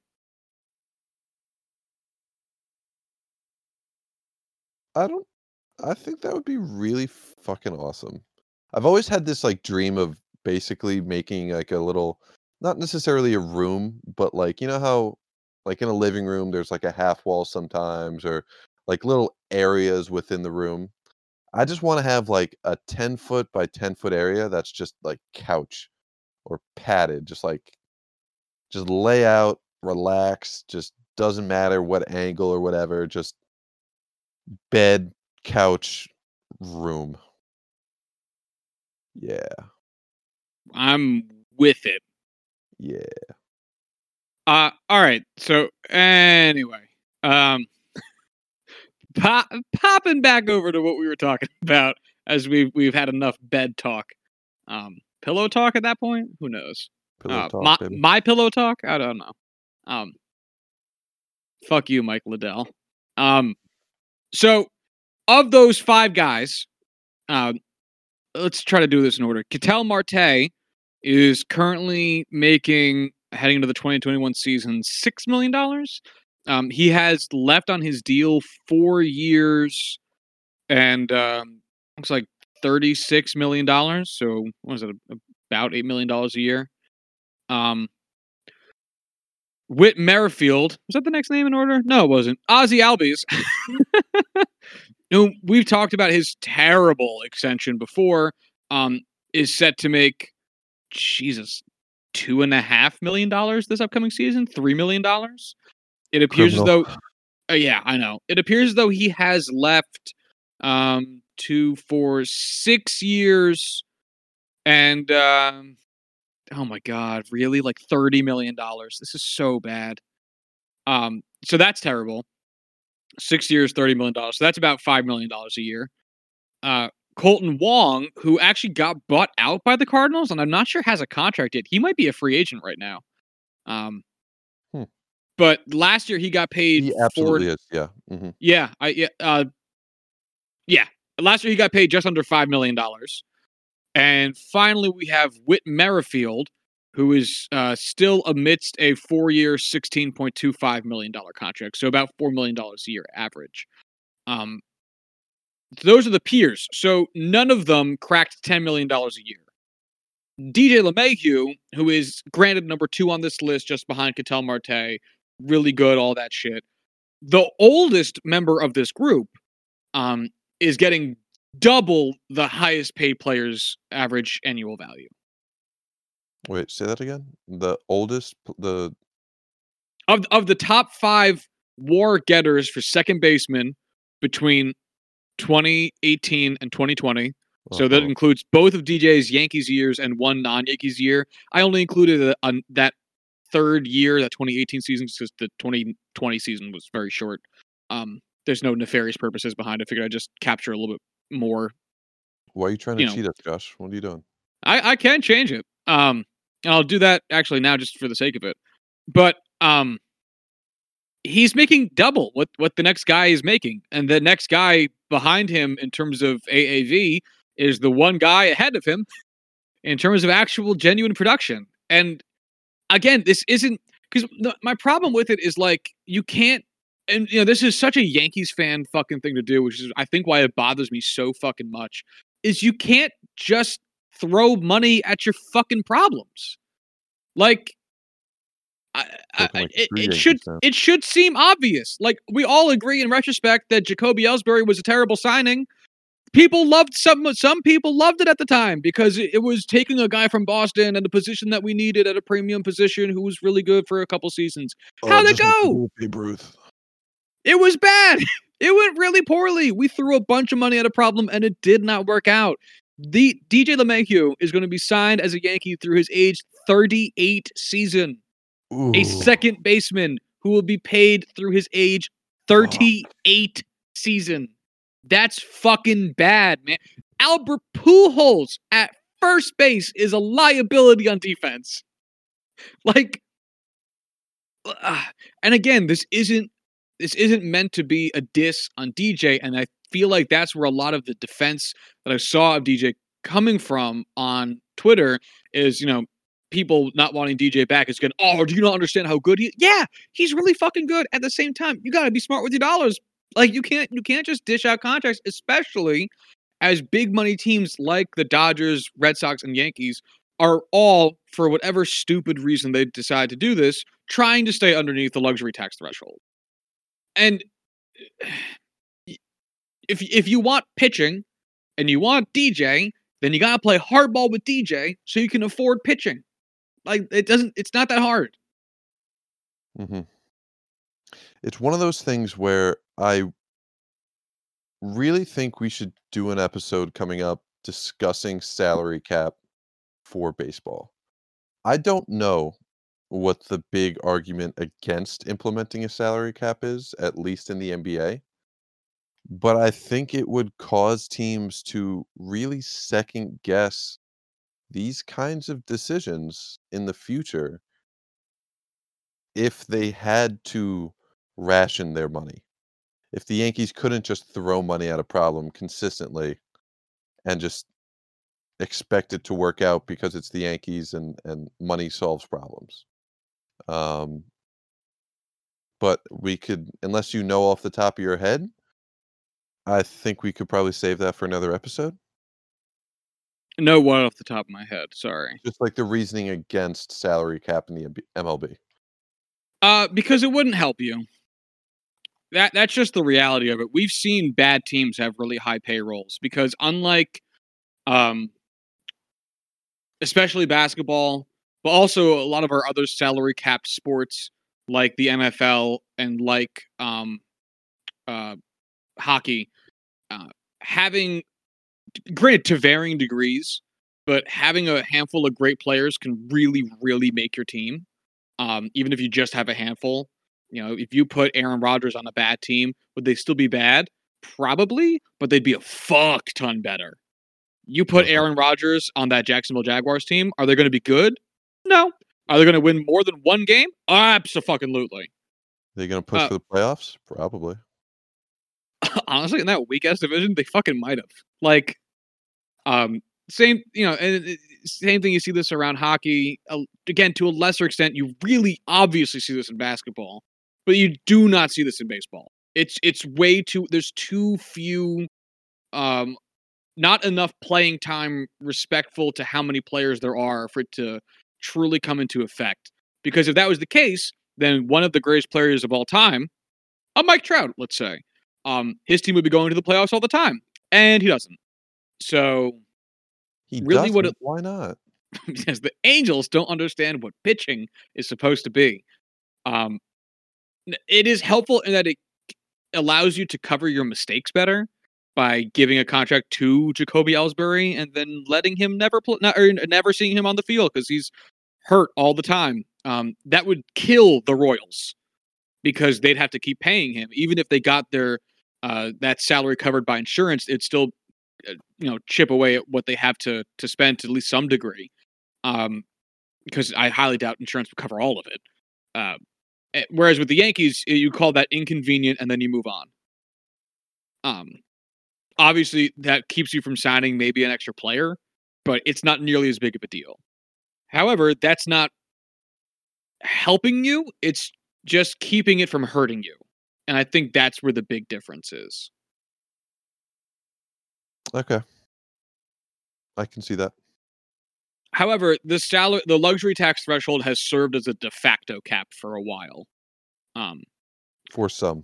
I don't. I think that would be really fucking awesome. I've always had this like dream of basically making like a little, not necessarily a room, but like you know how, like in a living room, there's like a half wall sometimes, or like little areas within the room. I just want to have like a 10 foot by 10 foot area that's just like couch or padded, just like just lay out, relax, just doesn't matter what angle or whatever, just bed, couch, room. Yeah. I'm with it. Yeah. Uh all right. So anyway, um pop, popping back over to what we were talking about as we've we've had enough bed talk. Um, pillow talk at that point? Who knows? Pillow uh, talk, my, my pillow talk? I don't know. Um, fuck you, Mike Liddell. Um, so of those five guys, uh, let's try to do this in order. Ketel Marte is currently making heading into the 2021 season six million dollars. Um, he has left on his deal four years and um, looks like thirty-six million dollars. So what is it? About eight million dollars a year. Um, Whit Merrifield was that the next name in order? No, it wasn't. Ozzie Albies. you we've talked about his terrible extension before. Um, is set to make Jesus two and a half million dollars this upcoming season, three million dollars. It appears Criminal. as though, uh, yeah, I know. It appears as though he has left um, two, four, six years, and um, oh my god, really, like thirty million dollars. This is so bad. Um, so that's terrible. Six years, thirty million dollars. So that's about five million dollars a year. Uh, Kolten Wong, who actually got bought out by the Cardinals, and I'm not sure has a contract yet. He might be a free agent right now. Um, Hmm. but last year he got paid. He four- absolutely is. Yeah. hmm yeah, I yeah, uh, yeah. Last year he got paid just under five million dollars, and finally we have Whit Merrifield, who is uh, still amidst a point two five million dollar contract, so about four million dollars a year average. Um, those are the peers. So none of them cracked ten million dollars a year. DJ LeMahieu, who is granted number two on this list, just behind Ketel Marte, really good, all that shit the oldest member of this group um, is getting double the highest paid player's average annual value. Wait, say that again. The oldest, the Of of the top five war getters for second baseman between 2018 and 2020. So that uh-huh. includes both of DJ's Yankees years and one non-Yankees year. I only included a, a, that third year, that 2018 season, because the 2020 season was very short. Um, there's no nefarious purposes behind it. I figured I'd just capture a little bit more. Why are you trying to know. cheat us, Josh? What are you doing? I, I can change it. Um, and I'll do that actually now just for the sake of it. But um, he's making double what what the next guy is making, and the next guy behind him in terms of AAV is the one guy ahead of him in terms of actual genuine production. And again, this isn't because my problem with it is like you can't. And you know this is such a Yankees fan fucking thing to do, which is I think why it bothers me so fucking much. Is you can't just throw money at your fucking problems. Like, I, I, Spoken like a it, it should it should seem obvious. Like we all agree in retrospect that Jacoby Ellsbury was a terrible signing. People loved some some people loved it at the time because it, it was taking a guy from Boston and a position that we needed at a premium position who was really good for a couple seasons. How'd it go? old Babe Ruth. It was bad. It went really poorly. We threw a bunch of money at a problem and it did not work out. The DJ LeMahieu is going to be signed as a Yankee through his age 38 season. A second baseman who will be paid through his age 38 season. That's fucking bad, man. Albert Pujols at first base is a liability on defense. Like, uh, and again, this isn't this isn't meant to be a diss on DJ, and I feel like that's where a lot of the defense that I saw of DJ coming from on Twitter is, you know, people not wanting DJ back is going, oh, do you not understand how good he? Yeah, he's really fucking good. At the same time, you got to be smart with your dollars. Like you can't you can't just dish out contracts, especially as big money teams like the Dodgers, Red Sox, and Yankees are all, for whatever stupid reason they decide to do this, trying to stay underneath the luxury tax threshold. And eh, if if you want pitching and you want DJ, then you gotta play hardball with DJ so you can afford pitching. Like it doesn't it's not that hard. Mm-hmm. It's one of those things where I really think we should do an episode coming up discussing salary cap for baseball. I don't know what the big argument against implementing a salary cap is, at least in the NBA. But I think it would cause teams to really second guess these kinds of decisions in the future if they had to ration their money. If the Yankees couldn't just throw money at a problem consistently and just expect it to work out because it's the Yankees and and money solves problems. Um, but we could, unless you know off the top of your head, I think we could probably save that for another episode. No one off the top of my head. Sorry. Just like the reasoning against salary cap in the MLB. Uh, because it wouldn't help you. That that's just the reality of it. We've seen bad teams have really high payrolls because unlike, um, especially basketball, but also a lot of our other salary capped sports like the NFL and like um, uh, hockey, uh, having granted to varying degrees, but having a handful of great players can really, really make your team. Um, even if you just have a handful. You know, if you put Aaron Rodgers on a bad team, would they still be bad? Probably, but they'd be a fuck ton better. You put Aaron Rodgers on that Jacksonville Jaguars team, are they going to be good? No. Are they going to win more than one game? Absolutely. Are They're gonna push Uh, for the playoffs? Probably. honestly, in that weak ass division, they fucking might have. Like, um, same, you know, and same thing. You see this around hockey. Uh, again, to a lesser extent, you really obviously see this in basketball, but you do not see this in baseball. It's it's way too. There's too few, um, not enough playing time respectful to how many players there are for it to truly come into effect. Because if that was the case, then one of the greatest players of all time, a Mike Trout, let's say, um, his team would be going to the playoffs all the time, and he doesn't. So, He Really, it- Why not? because the Angels don't understand what pitching is supposed to be, um, it is helpful in that it allows you to cover your mistakes better by giving a contract to Jacoby Ellsbury and then letting him never play, or never seeing him on the field because he's hurt all the time. Um, that would kill the Royals because they'd have to keep paying him, even if they got their uh, that salary covered by insurance. It'd still, uh, you know, chip away at what they have to to spend to at least some degree. Um, because I highly doubt insurance would cover all of it. Uh, eh, whereas with the Yankees, you call that inconvenient and then you move on. Um, obviously that keeps you from signing maybe an extra player, but it's not nearly as big of a deal. However, that's not helping you, it's just keeping it from hurting you. And I think that's where the big difference is. Okay. I can see that. However, the salary the luxury tax threshold has served as a de facto cap for a while. Um For some.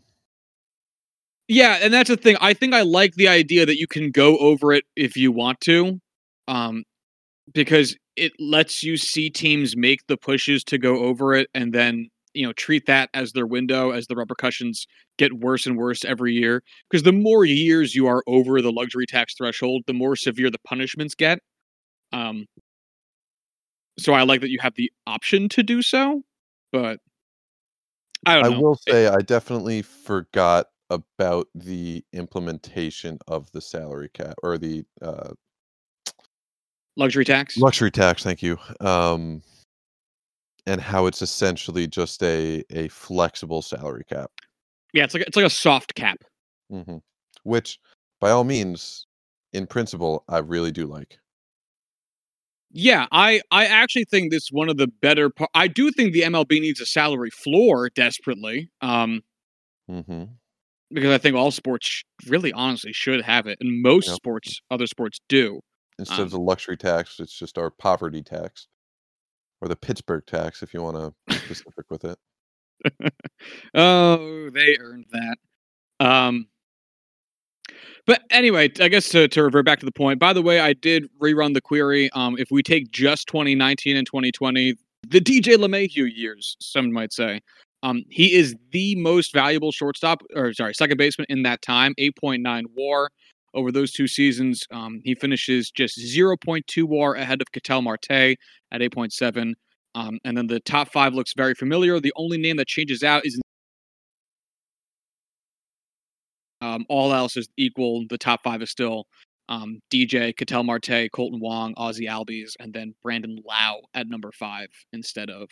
Yeah, and that's the thing. I think I like the idea that you can go over it if you want to, um, because it lets you see teams make the pushes to go over it, and then you know treat that as their window as the repercussions get worse and worse every year. Because the more years you are over the luxury tax threshold, the more severe the punishments get. Um, so I like that you have the option to do so, but I don't I will say I definitely forgot about the implementation of the salary cap or the uh, luxury tax. luxury tax. Thank you. Um, and how it's essentially just a a flexible salary cap, yeah, it's like it's like a soft cap. hmm which by all means, in principle, I really do like. Yeah, I I actually think this one of the better. par- I do think the MLB needs a salary floor desperately, um, hmm because I think all sports really, honestly, should have it, and most Yep. sports, other sports, do. Instead Um, of the luxury tax, it's just our poverty tax, or the Pittsburgh tax, if you want to specific with it. Oh, they earned that. Um, but anyway, I guess to, to revert back to the point. By the way, I did rerun the query. Um, if we take just 2019 and 2020, the DJ LeMahieu years, some might say, um, he is the most valuable shortstop, or sorry, second baseman in that time. 8.9 WAR over those two seasons. Um, he finishes just 0.2 WAR ahead of Ketel Marte at 8.7. Um, and then the top five looks very familiar. The only name that changes out is um, all else is equal. The top five is still um, DJ, Ketel Marte, Kolten Wong, Ozzie Albies, and then Brandon Lowe at number five instead of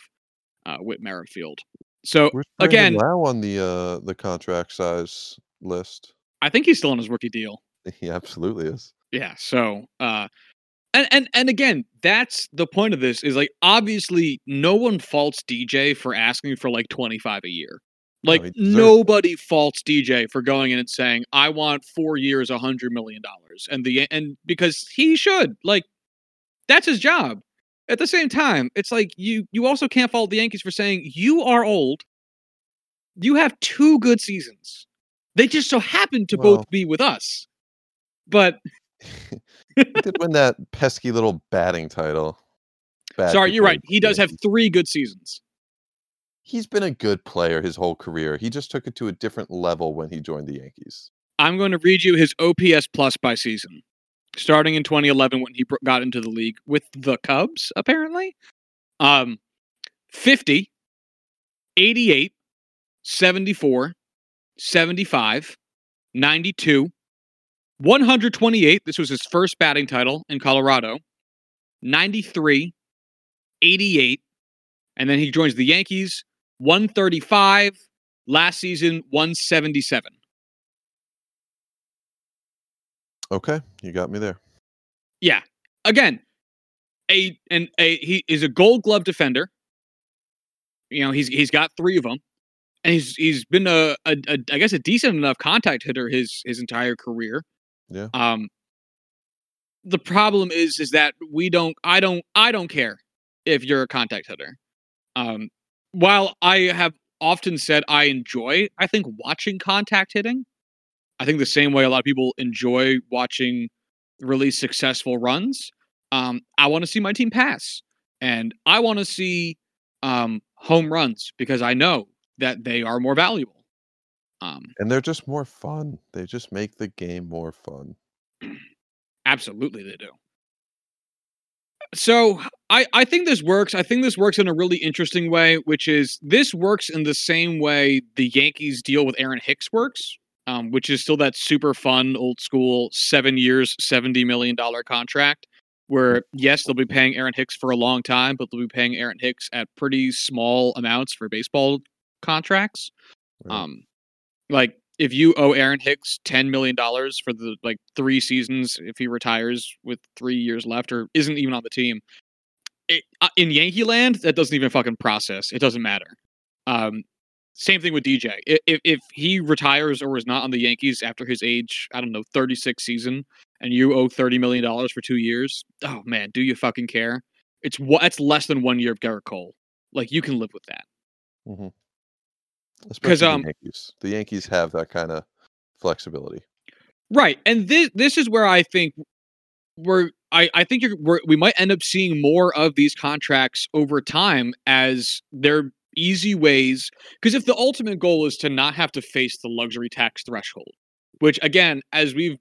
uh, Whit Merrifield. So Where's again, Lowe on the uh, the contract size list? I think he's still on his rookie deal. He absolutely is. Yeah. So, uh, and and and again, that's the point of this is like obviously no one faults DJ for asking for like twenty five a year. Like it. nobody faults DJ for going in and saying I want four years, a hundred million dollars, and the and because he should like that's his job. At the same time, it's like you you also can't fault the Yankees for saying you are old. You have two good seasons. They just so happen to Well- both be with us. But He did win that pesky little batting title. Sorry, you're right. He does have three good seasons. He's been a good player his whole career. He just took it to a different level when he joined the Yankees. I'm going to read you his OPS plus by season, starting in 2011 when he got into the league with the Cubs. Apparently, um, 50, 88, 74, 75, 92, 128. This was his first batting title in Colorado. 93, 88, and then he joins the Yankees. 135. Last season, 177. Okay, you got me there. Yeah. Again, a and a he is a Gold Glove defender. You know, he's he's got three of them, and he's he's been a, a, a I guess a decent enough contact hitter his his entire career. Yeah. Um. The problem is is that we don't I don't I don't care if you're a contact hitter. Um. While I have often said I enjoy I think watching contact hitting. I think the same way a lot of people enjoy watching really successful runs. Um, I want to see my team pass, and I want to see um, home runs because I know that they are more valuable. Um, And they're just more fun. They just make the game more fun. absolutely, they do. So I, I think this works. I think this works in a really interesting way, which is this works in the same way the Yankees deal with Aaron Hicks works, um, which is still that super fun, old school, seven years, $70 million contract, where, yes, they'll be paying Aaron Hicks for a long time, but they'll be paying Aaron Hicks at pretty small amounts for baseball contracts. Right. Um, like if you owe Aaron Hicks ten million dollars for the like three seasons, if he retires with three years left or isn't even on the team, it, uh, in Yankee land, that doesn't even fucking process. It doesn't matter. Um, same thing with DJ. If if he retires or is not on the Yankees after his age, I don't know, thirty six season, and you owe thirty million dollars for two years, oh man, do you fucking care? It's what that's less than one year of Gerrit Cole. Like you can live with that. hmm Especially um, the Yankees. The Yankees have that kind of flexibility. Right. And this this is where I think we're I, I think you're we're, we might end up seeing more of these contracts over time as they're easy ways because if the ultimate goal is to not have to face the luxury tax threshold, which again, as we've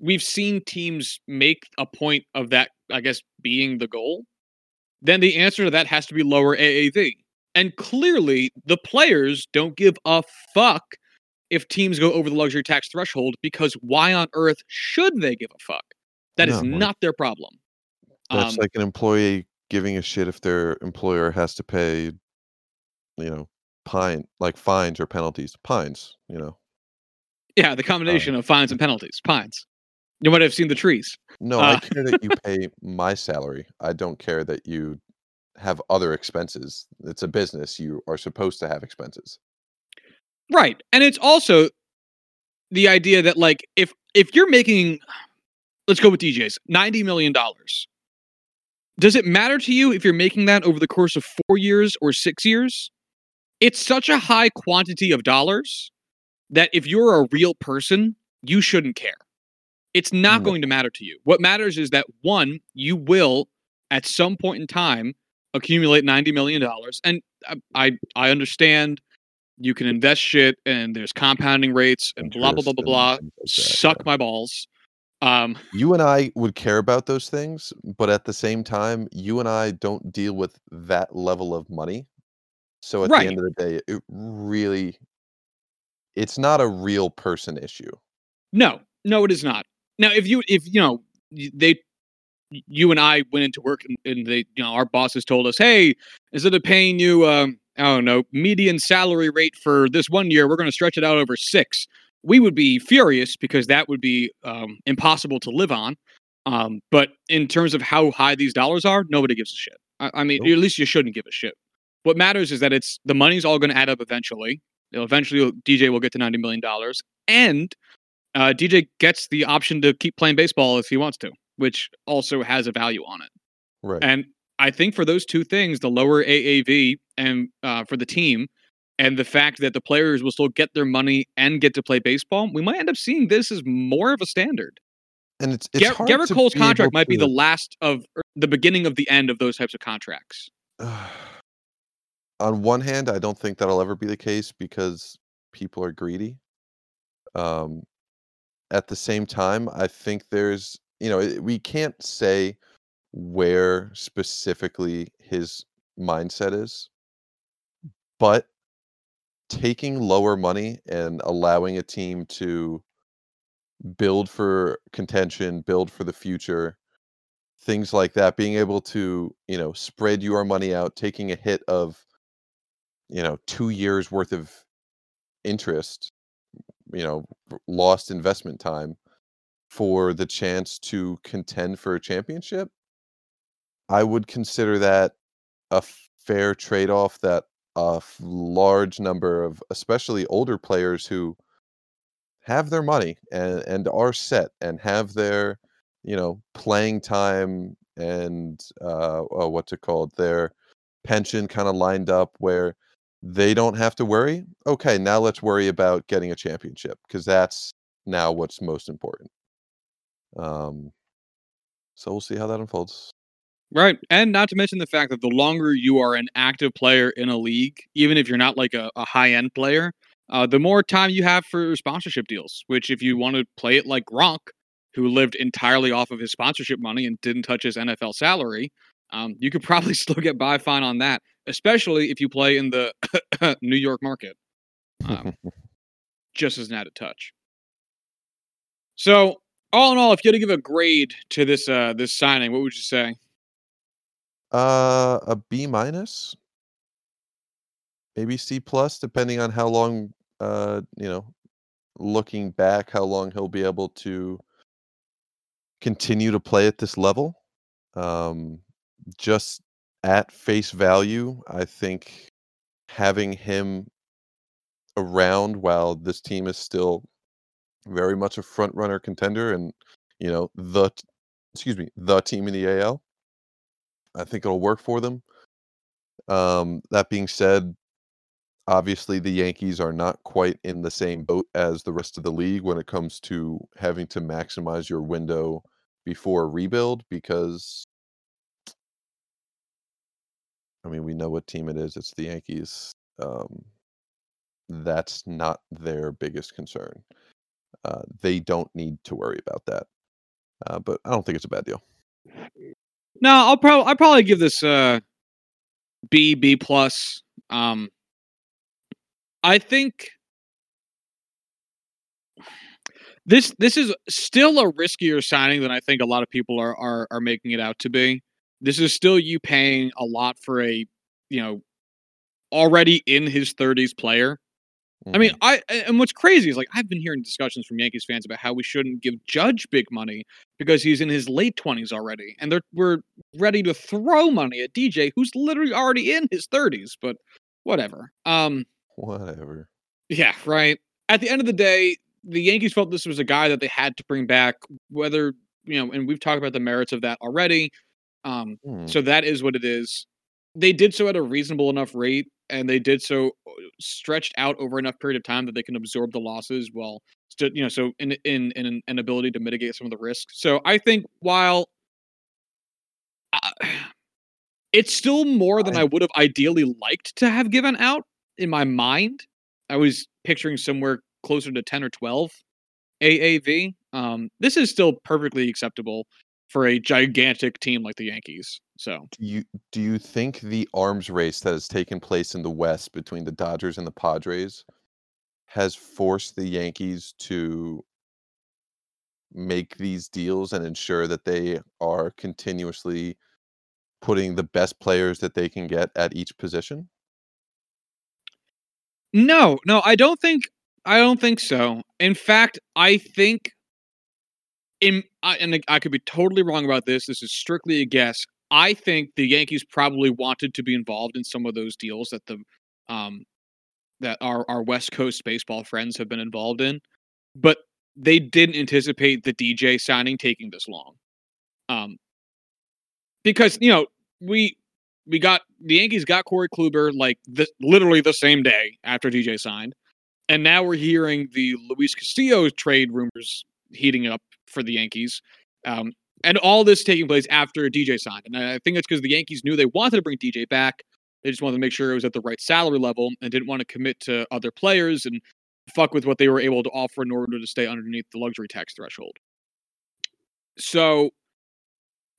we've seen teams make a point of that, I guess being the goal, then the answer to that has to be lower AAV. And clearly, the players don't give a fuck if teams go over the luxury tax threshold because why on earth should they give a fuck? That is No, like- not their problem. That's Um, like an employee giving a shit if their employer has to pay, you know, pine like fines or penalties. Pines, you know. yeah, the combination of fines and penalties, pines. You might have seen the trees. No, I Uh, care that you pay my salary. I don't care that you have other expenses. It's a business. You are supposed to have expenses. Right. And it's also the idea that like if if you're making let's go with DJs, 90 million dollars. Does it matter to you if you're making that over the course of 4 years or 6 years? It's such a high quantity of dollars that if you're a real person, you shouldn't care. It's not No. going to matter to you. What matters is that one, you will at some point in time accumulate 90 million dollars and I, I I understand you can invest shit and there's compounding rates and blah blah blah blah blah. like that, Suck yeah. my balls. Um, You and I would care about those things, but at the same time, you and I don't deal with that level of money. So at Right. the end of the day, it really it's not a real person issue. no, no, it is not. Now, if you if you know they you and I went into work and, and they you know our bosses told us, hey, instead of paying you um I don't know median salary rate for this one year, we're going to stretch it out over six. We would be furious because that would be um, impossible to live on. Um, but in terms of how high these dollars are, nobody gives a shit. I, I mean, Nope. at least you shouldn't give a shit. What matters is that it's the money's all going to add up eventually. You know, eventually, DJ will get to ninety million dollars, and uh, DJ gets the option to keep playing baseball if he wants to, which also has a value on it. Right. And I think for those two things, the lower AAV and uh, for the team, and the fact that the players will still get their money and get to play baseball, we might end up seeing this as more of a standard. and it's it's hard Gerrit Cole's contract might be the last of or the beginning of the end of those types of contracts. on one hand, I don't think that'll ever be the case because people are greedy. Um, at the same time, I think there's, you know, we can't say where specifically his mindset is, but taking lower money and allowing a team to build for contention, build for the future, things like that, being able to, you know, spread your money out, taking a hit of, you know, 2 years worth of interest, you know, lost investment time for the chance to contend for a championship, I would consider that a fair trade-off that a large number of especially older players who have their money and and are set and have their, you know, playing time and, uh, uh, what's it called? Their pension kinda lined up where they don't have to worry. Okay, now let's worry about getting a championship because that's now what's most important. Um, so we'll see how that unfolds. Right, and not to mention the fact that the longer you are an active player in a league, even if you're not like a, a high end player, uh, the more time you have for sponsorship deals. Which, if you want to play it like Gronk, who lived entirely off of his sponsorship money and didn't touch his NFL salary, um, you could probably still get by fine on that, especially if you play in the New York market. Um, just as an added touch. So, all in all, if you had to give a grade to this uh, this signing, what would you say? Uh, a B minus, maybe C plus, depending on how long, uh, you know, looking back, how long he'll be able to continue to play at this level. Um, just at face value, I think having him around while this team is still very much a front runner contender and, you know, the excuse me, the team in the AL. I think it'll work for them. Um, that being said, obviously the Yankees are not quite in the same boat as the rest of the league when it comes to having to maximize your window before a rebuild because I mean, we know what team it is. It's the Yankees. Um, that's not their biggest concern. Uh, they don't need to worry about that. Uh, but I don't think it's a bad deal. No, I'll probably I'll probably give this uh B B plus. Um, I think this this is still a riskier signing than I think a lot of people are are are making it out to be. This is still you paying a lot for a you know already in his 30s player. I mean. I and what's crazy is like I've been hearing discussions from Yankees fans about how we shouldn't give Judge big money because he's in his late 20s already, and they're we're ready to throw money at DJ, who's literally already in his 30s. But whatever. Um, Whatever. yeah, right. At the end of the day, the Yankees felt this was a guy that they had to bring back, whether you know, and we've talked about the merits of that already. Um, Hmm. so that is what it is. They did so at a reasonable enough rate, and they did so uh, stretched out over enough period of time that they can absorb the losses while still, you know, so in in in an, ability to mitigate some of the risk. So I think while uh, it's still more than I I would have ideally liked to have given out in my mind. I was picturing somewhere closer to 10 or 12 AAV. Um, this is still perfectly acceptable for a gigantic team like the Yankees. So do you do you think the arms race that has taken place in the West between the Dodgers and the Padres has forced the Yankees to make these deals and ensure that they are continuously putting the best players that they can get at each position? no, no, I don't think I don't think so. In fact, I think in I, and I could be totally wrong about this. This is strictly a guess. I think the Yankees probably wanted to be involved in some of those deals that the um that our our West Coast baseball friends have been involved in, but they didn't anticipate the DJ signing taking this long. Um, because you know we we got the Yankees got Corey Kluber like the, literally the same day after DJ signed, and now we're hearing the Luis Castillo trade rumors heating up for the Yankees. Um, and all this taking place after DJ signed. And I think it's because the Yankees knew they wanted to bring DJ back. They just wanted to make sure it was at the right salary level and didn't want to commit to other players and fuck with what they were able to offer in order to stay underneath the luxury tax threshold. So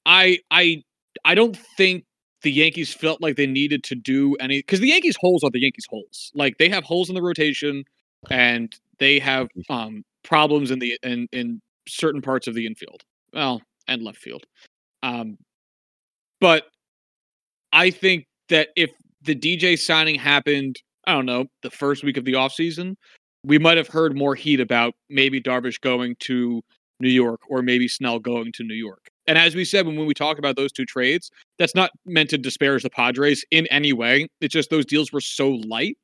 I I I don't think the Yankees felt like they needed to do any because the Yankees holes are the Yankees holes. Like they have holes in the rotation, and they have um problems in the in in certain parts of the infield. Well, and left field. Um, but I think that if the DJ signing happened, I don't know, the first week of the offseason, we might have heard more heat about maybe Darvish going to New York or maybe Snell going to New York. And as we said, when, when we talk about those two trades, that's not meant to disparage the Padres in any way. It's just those deals were so light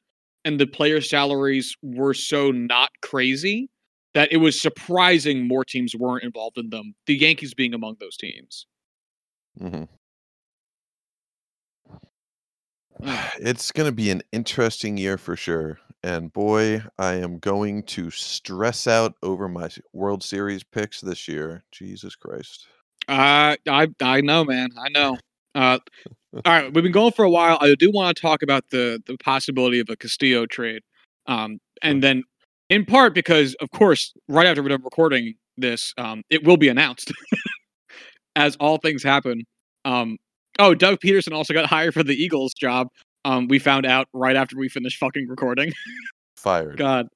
and the player salaries were so not crazy that it was surprising more teams weren't involved in them. The Yankees being among those teams. Mm-hmm. It's going to be an interesting year for sure. And boy, I am going to stress out over my World Series picks this year. Jesus Christ. Uh, I I know, man. I know. Uh, all right, we've been going for a while. I do want to talk about the the possibility of a Castillo trade. Um, and then in part because, of course, right after we're done recording this, um, it will be announced as all things happen. Um, oh, Doug Pederson also got hired for the Eagles job. Um, we found out right after we finished fucking recording. Fired. God.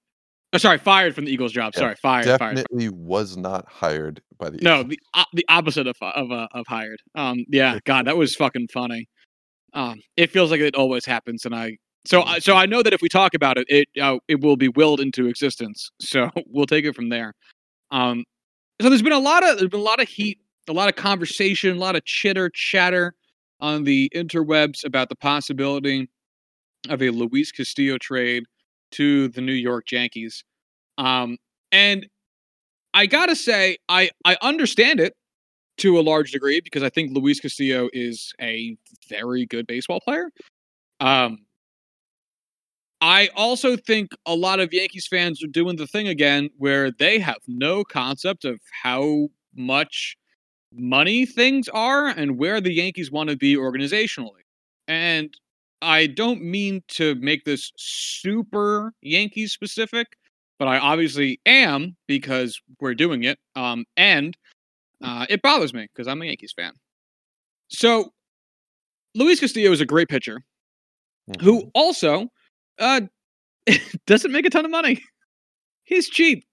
Oh, sorry, fired from the Eagles job. Yeah, sorry, fired. Definitely Fired. was not hired by the No, the uh, the opposite of of uh, of hired. Um, yeah, God, that was fucking funny. Um, it feels like it always happens, and I so so I know that if we talk about it, it uh, it will be willed into existence. So we'll take it from there. Um, so there's been a lot of there's been a lot of heat, a lot of conversation, a lot of chitter chatter on the interwebs about the possibility of a Luis Castillo trade to the New York Yankees. Um, and I gotta say, I I understand it to a large degree because I think Luis Castillo is a very good baseball player. Um, I also think a lot of Yankees fans are doing the thing again where they have no concept of how much money things are and where the Yankees want to be organizationally. And I don't mean to make this super Yankees specific, but I obviously am because we're doing it. Um, and uh, it bothers me because I'm a Yankees fan. So, Luis Castillo is a great pitcher Mhm. who also uh, doesn't make a ton of money. He's cheap,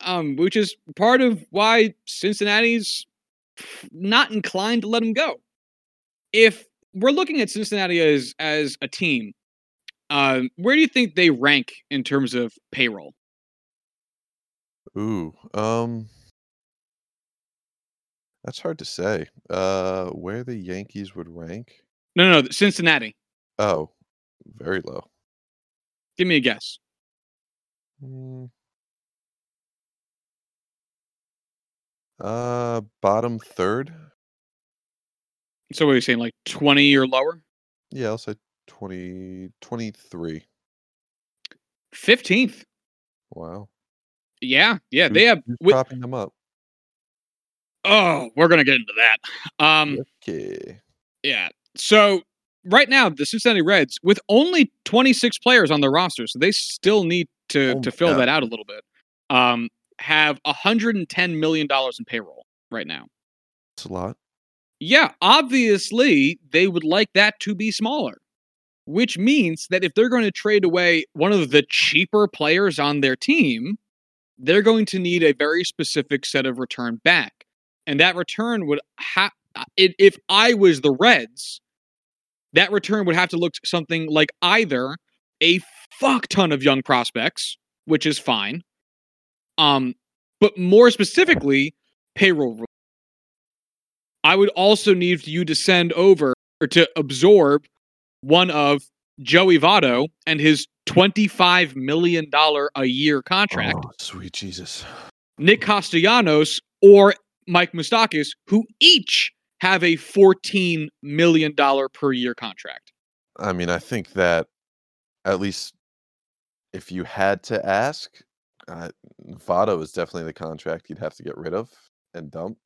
um, which is part of why Cincinnati's not inclined to let him go. If we're looking at Cincinnati as as a team, uh, where do you think they rank in terms of payroll? Ooh, um, that's hard to say. Uh, where the Yankees would rank? No, no, no, Cincinnati. Oh, very low. Give me a guess. Mm. Uh, bottom third. So what are you saying, like twenty or lower? Yeah, I'll say 20, 23. Fifteenth. Wow. Yeah, yeah. They have. who's wi- propping them up. oh, we're gonna get into that. Um, Okay. Yeah. So right now, the Cincinnati Reds, with only 26 players on their roster, so they still need to Oh to fill God. that out a little bit. Um, have 110 million dollars in payroll right now. It's a lot. Yeah, obviously they would like that to be smaller, which means that if they're going to trade away one of the cheaper players on their team, they're going to need a very specific set of return back. And that return would have, if I was the Reds, that return would have to look something like either a fuck ton of young prospects, which is fine, um, but more specifically, payroll. I would also need you to send over or to absorb one of Joey Votto and his $25 million a year contract, Oh, sweet Jesus. Nick Castellanos or Mike Moustakas, who each have a $14 million per year contract. I mean, I think that at least if you had to ask, uh, Votto is definitely the contract you'd have to get rid of and dump.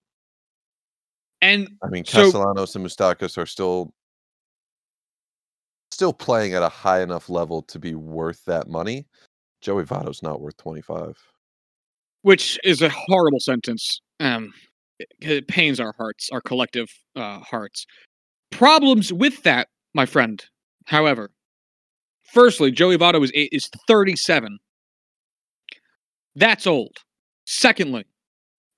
And I mean, So- Castellanos and Moustakas are still still playing at a high enough level to be worth that money. Joey Votto's not worth 25. which is a horrible sentence. Um, it, pains our hearts, our collective uh, hearts. Problems with that, my friend. However, firstly, Joey Votto is is 37. That's old. Secondly,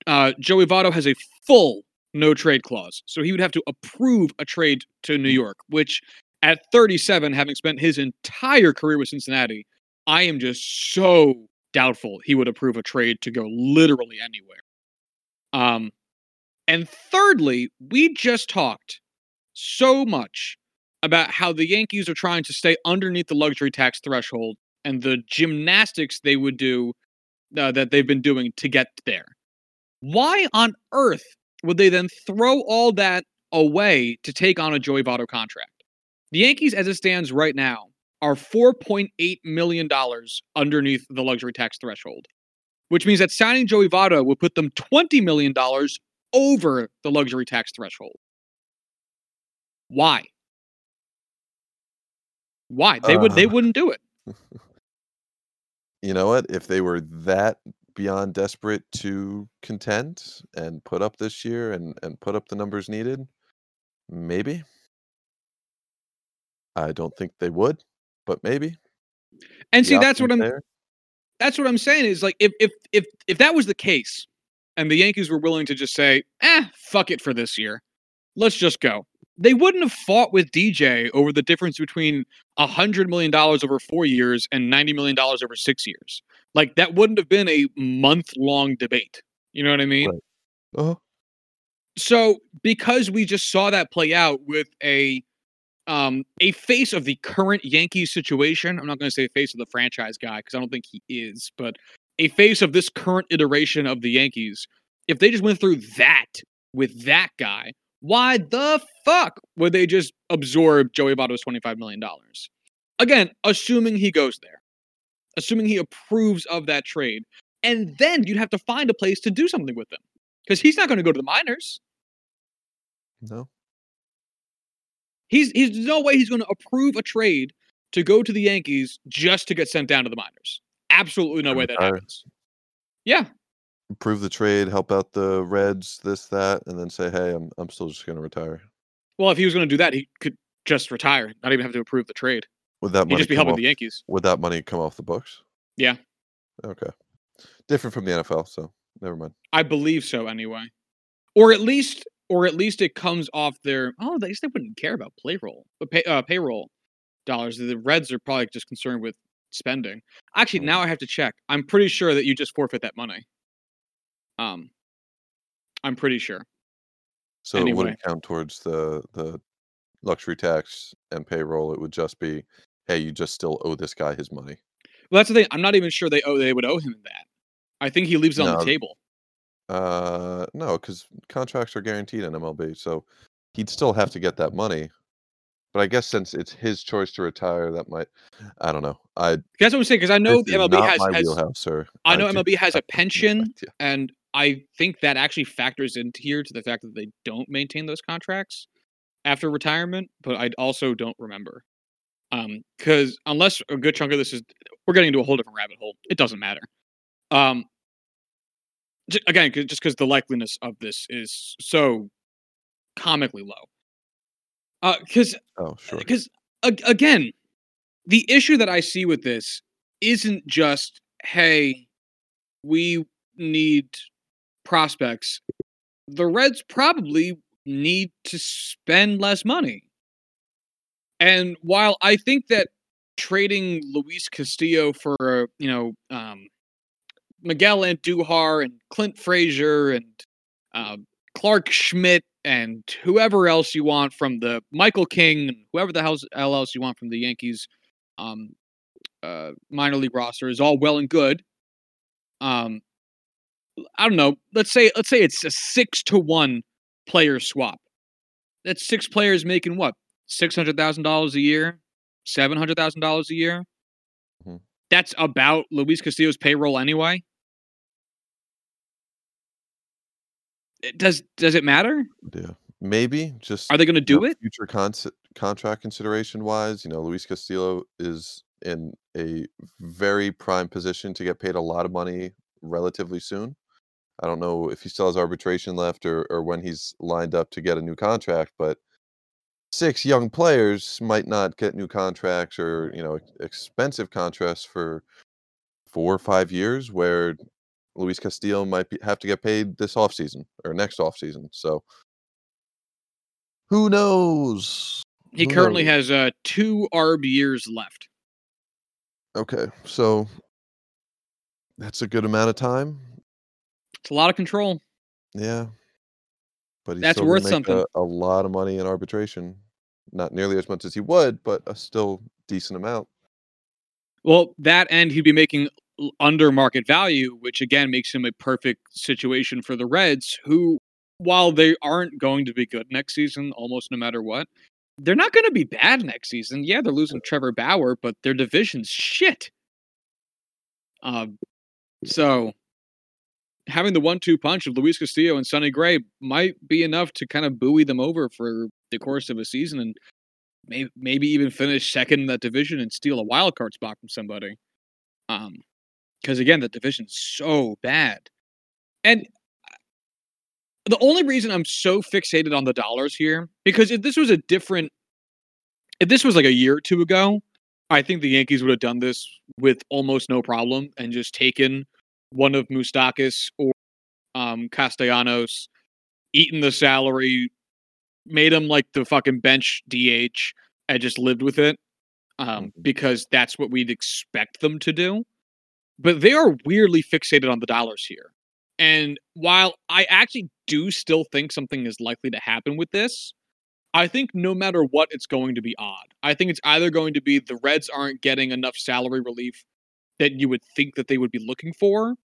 uh, Joey Votto has a full no trade clause, so he would have to approve a trade to New York. Which, at 37, having spent his entire career with Cincinnati, I am just so doubtful he would approve a trade to go literally anywhere. Um, and thirdly, we just talked so much about how the Yankees are trying to stay underneath the luxury tax threshold and the gymnastics they would do uh, that they've been doing to get there. Why on earth would they then throw all that away to take on a Joey Votto contract? The Yankees, as it stands right now, are $4.8 million underneath the luxury tax threshold, which means that signing Joey Votto would put them $20 million over the luxury tax threshold. Why? Why? They would they Uh, wouldn't do it. you know what? If they were that beyond desperate to contend and put up this year and and put up the numbers needed, maybe. I don't think they would, but maybe. And The see, that's what I'm there. that's what I'm saying is like if if if if that was the case and the Yankees were willing to just say, "Eh, fuck it for this year. Let's just go." They wouldn't have fought with DJ over the difference between $100 million over 4 years and $90 million over 6 years. Like that wouldn't have been a month-long debate. You know what I mean? Right. Uh-huh. So, because we just saw that play out with a um a face of the current Yankees situation, I'm not going to say face of the franchise guy because I don't think he is, but a face of this current iteration of the Yankees. If they just went through that with that guy, why the fuck would they just absorb Joey Votto's $25 million? Again, assuming he goes there, assuming he approves of that trade. And then you'd have to find a place to do something with him because he's not going to go to the minors. No. He's he's there's no way he's going to approve a trade to go to the Yankees just to get sent down to the minors. Absolutely no way that happens. Yeah, Approve the trade, help out the Reds, this, that, and then say, "Hey, I'm I'm still just gonna retire." well, if he was going to do that, he could just retire, not even have to approve the trade. Would that He'd money just be helping off the Yankees. would that money come off the books? Yeah. Okay. Different from the NFL, so never mind. I believe so anyway. Or at least or at least it comes off their oh, they they wouldn't care about payroll, but pay, uh, payroll dollars. The Reds are probably just concerned with spending. Actually, Mm. now I have to check. I'm pretty sure that you just forfeit that money. Um, I'm pretty sure. So it wouldn't count towards the the luxury tax and payroll. It would just be, "Hey, you just still owe this guy his money." Well, that's the thing. I'm not even sure they owe they would owe him that. I think he leaves it on the table. Uh, no, because contracts are guaranteed in MLB, so he'd still have to get that money. But I guess since it's his choice to retire, that might I don't know. I That's what I'm saying because I know MLB has, my has wheelhouse, sir. I know do MLB has a no pension, and I think that actually factors into here to the fact that they don't maintain those contracts after retirement. But I also don't remember, um, because unless a good chunk of this is we're getting into a whole different rabbit hole. It doesn't matter. Um, again, just because the likeliness of this is so comically low. Uh, because Oh, sure. because again, the issue that I see with this isn't just hey, we need prospects. The Reds probably need to spend less money. And while I think that trading Luis Castillo for uh, you know um, Miguel Andujar and Clint Frazier and uh, Clarke Schmidt and whoever else you want from the Michael King whoever the hell else you want from the Yankees um, uh, minor league roster is all well and good. Um, I don't know. Let's say let's say it's a six to one player swap. That's six players making what six hundred thousand dollars a year, seven hundred thousand dollars a year. Mhm. That's about Luis Castillo's payroll anyway. Does does it matter? Yeah. Maybe just Are they going to you do know, it? future cons- contract consideration wise, you know, Luis Castillo is in a very prime position to get paid a lot of money relatively soon. I don't know if he still has arbitration left or, or when he's lined up to get a new contract, but six young players might not get new contracts or you know expensive contracts for four or five years, where Luis Castillo might be, have to get paid this offseason or next offseason. So who knows? He Who currently knows? has uh, two ARB years left. Okay, so that's a good amount of time. It's a lot of control. Yeah, but he's That's still worth make something. A, a lot of money in arbitration. Not nearly as much as he would, but a still decent amount. Well, that and he'd be making under market value, which again makes him a perfect situation for the Reds, who, while they aren't going to be good next season, almost no matter what, they're not going to be bad next season. Yeah, they're losing Trevor Bauer, but their division's shit. Um, so having the one-two punch of Luis Castillo and Sonny Gray might be enough to kind of buoy them over for the course of a season and maybe maybe even finish second in that division and steal a wild card spot from somebody. Um, because again, the division's so bad, and the only reason I'm so fixated on the dollars here because if this was a different, if this was like a year or two ago, I think the Yankees would have done this with almost no problem and just taken one of Moustakas or um, Castellanos, eaten the salary, made him like the fucking bench DH, and just lived with it um, Mhm. because that's what we'd expect them to do. But they are weirdly fixated on the dollars here. And while I actually do still think something is likely to happen with this, I think no matter what, it's going to be odd. I think it's either going to be the Reds aren't getting enough salary relief that you would think that they would be looking for,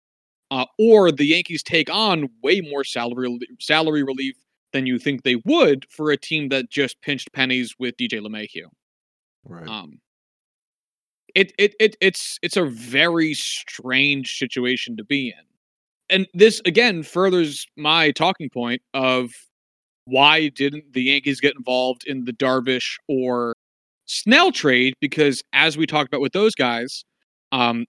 uh, or the Yankees take on way more salary salary relief than you think they would for a team that just pinched pennies with DJ LeMahieu. Right. Um, it, it it it's it's a very strange situation to be in, and this again furthers my talking point of why didn't the Yankees get involved in the Darvish or Snell trade? Because as we talked about with those guys, um,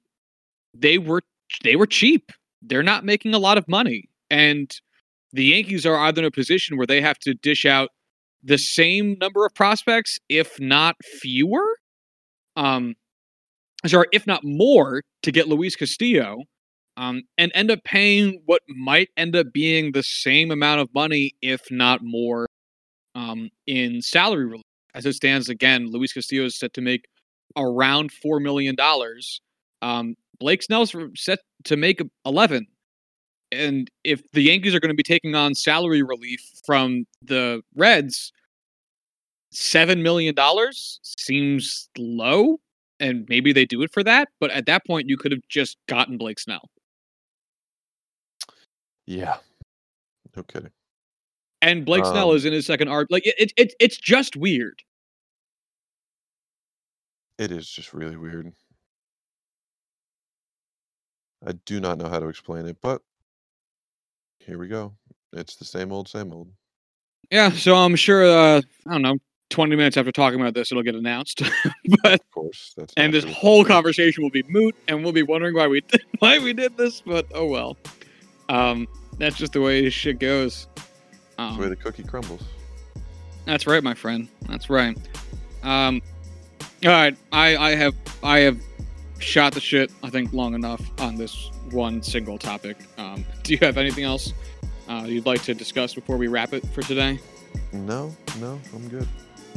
they were they were cheap. They're not making a lot of money, and the Yankees are either in a position where they have to dish out the same number of prospects, if not fewer. Um, sorry, if not more, to get Luis Castillo, um, and end up paying what might end up being the same amount of money, if not more, um, in salary relief. As it stands, again, Luis Castillo is set to make around four million dollars. Um, Blake Snell's set to make eleven. And if the Yankees are going to be taking on salary relief from the Reds, seven million dollars seems low and maybe they do it for that. But at that point, you could have just gotten Blake Snell. Yeah. No kidding. And Blake Snell Um, is in his second arc. Like it, it, it's just weird. It is just really weird. I do not know how to explain it, but here we go. It's the same old, same old. Yeah, so I'm sure. Uh, I don't know. Twenty minutes after talking about this, it'll get announced. but Of course, that's and this whole conversation will be moot, and we'll be wondering why we did, why we did this. But oh well. Um, that's just the way shit goes. That's Um, the way the cookie crumbles. That's right, my friend. That's right. Um, all right, I, I have I have shot the shit. I think long enough on this one single topic. Um, do you have anything else uh, you'd like to discuss before we wrap it for today? No, no, I'm good.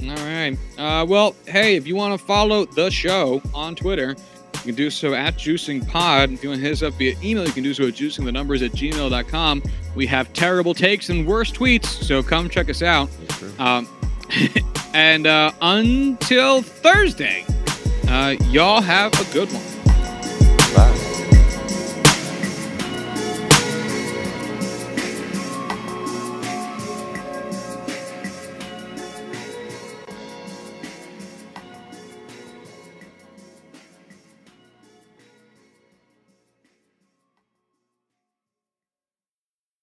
All right. Uh, well, hey, if you want to follow the show on Twitter, you can do so at Juicing Pod. If you want to hit us up via email, you can do so at juicing the numbers at gmail.com. We have terrible takes and worse tweets, so come check us out. Um, and uh, until Thursday, uh, y'all have a good one.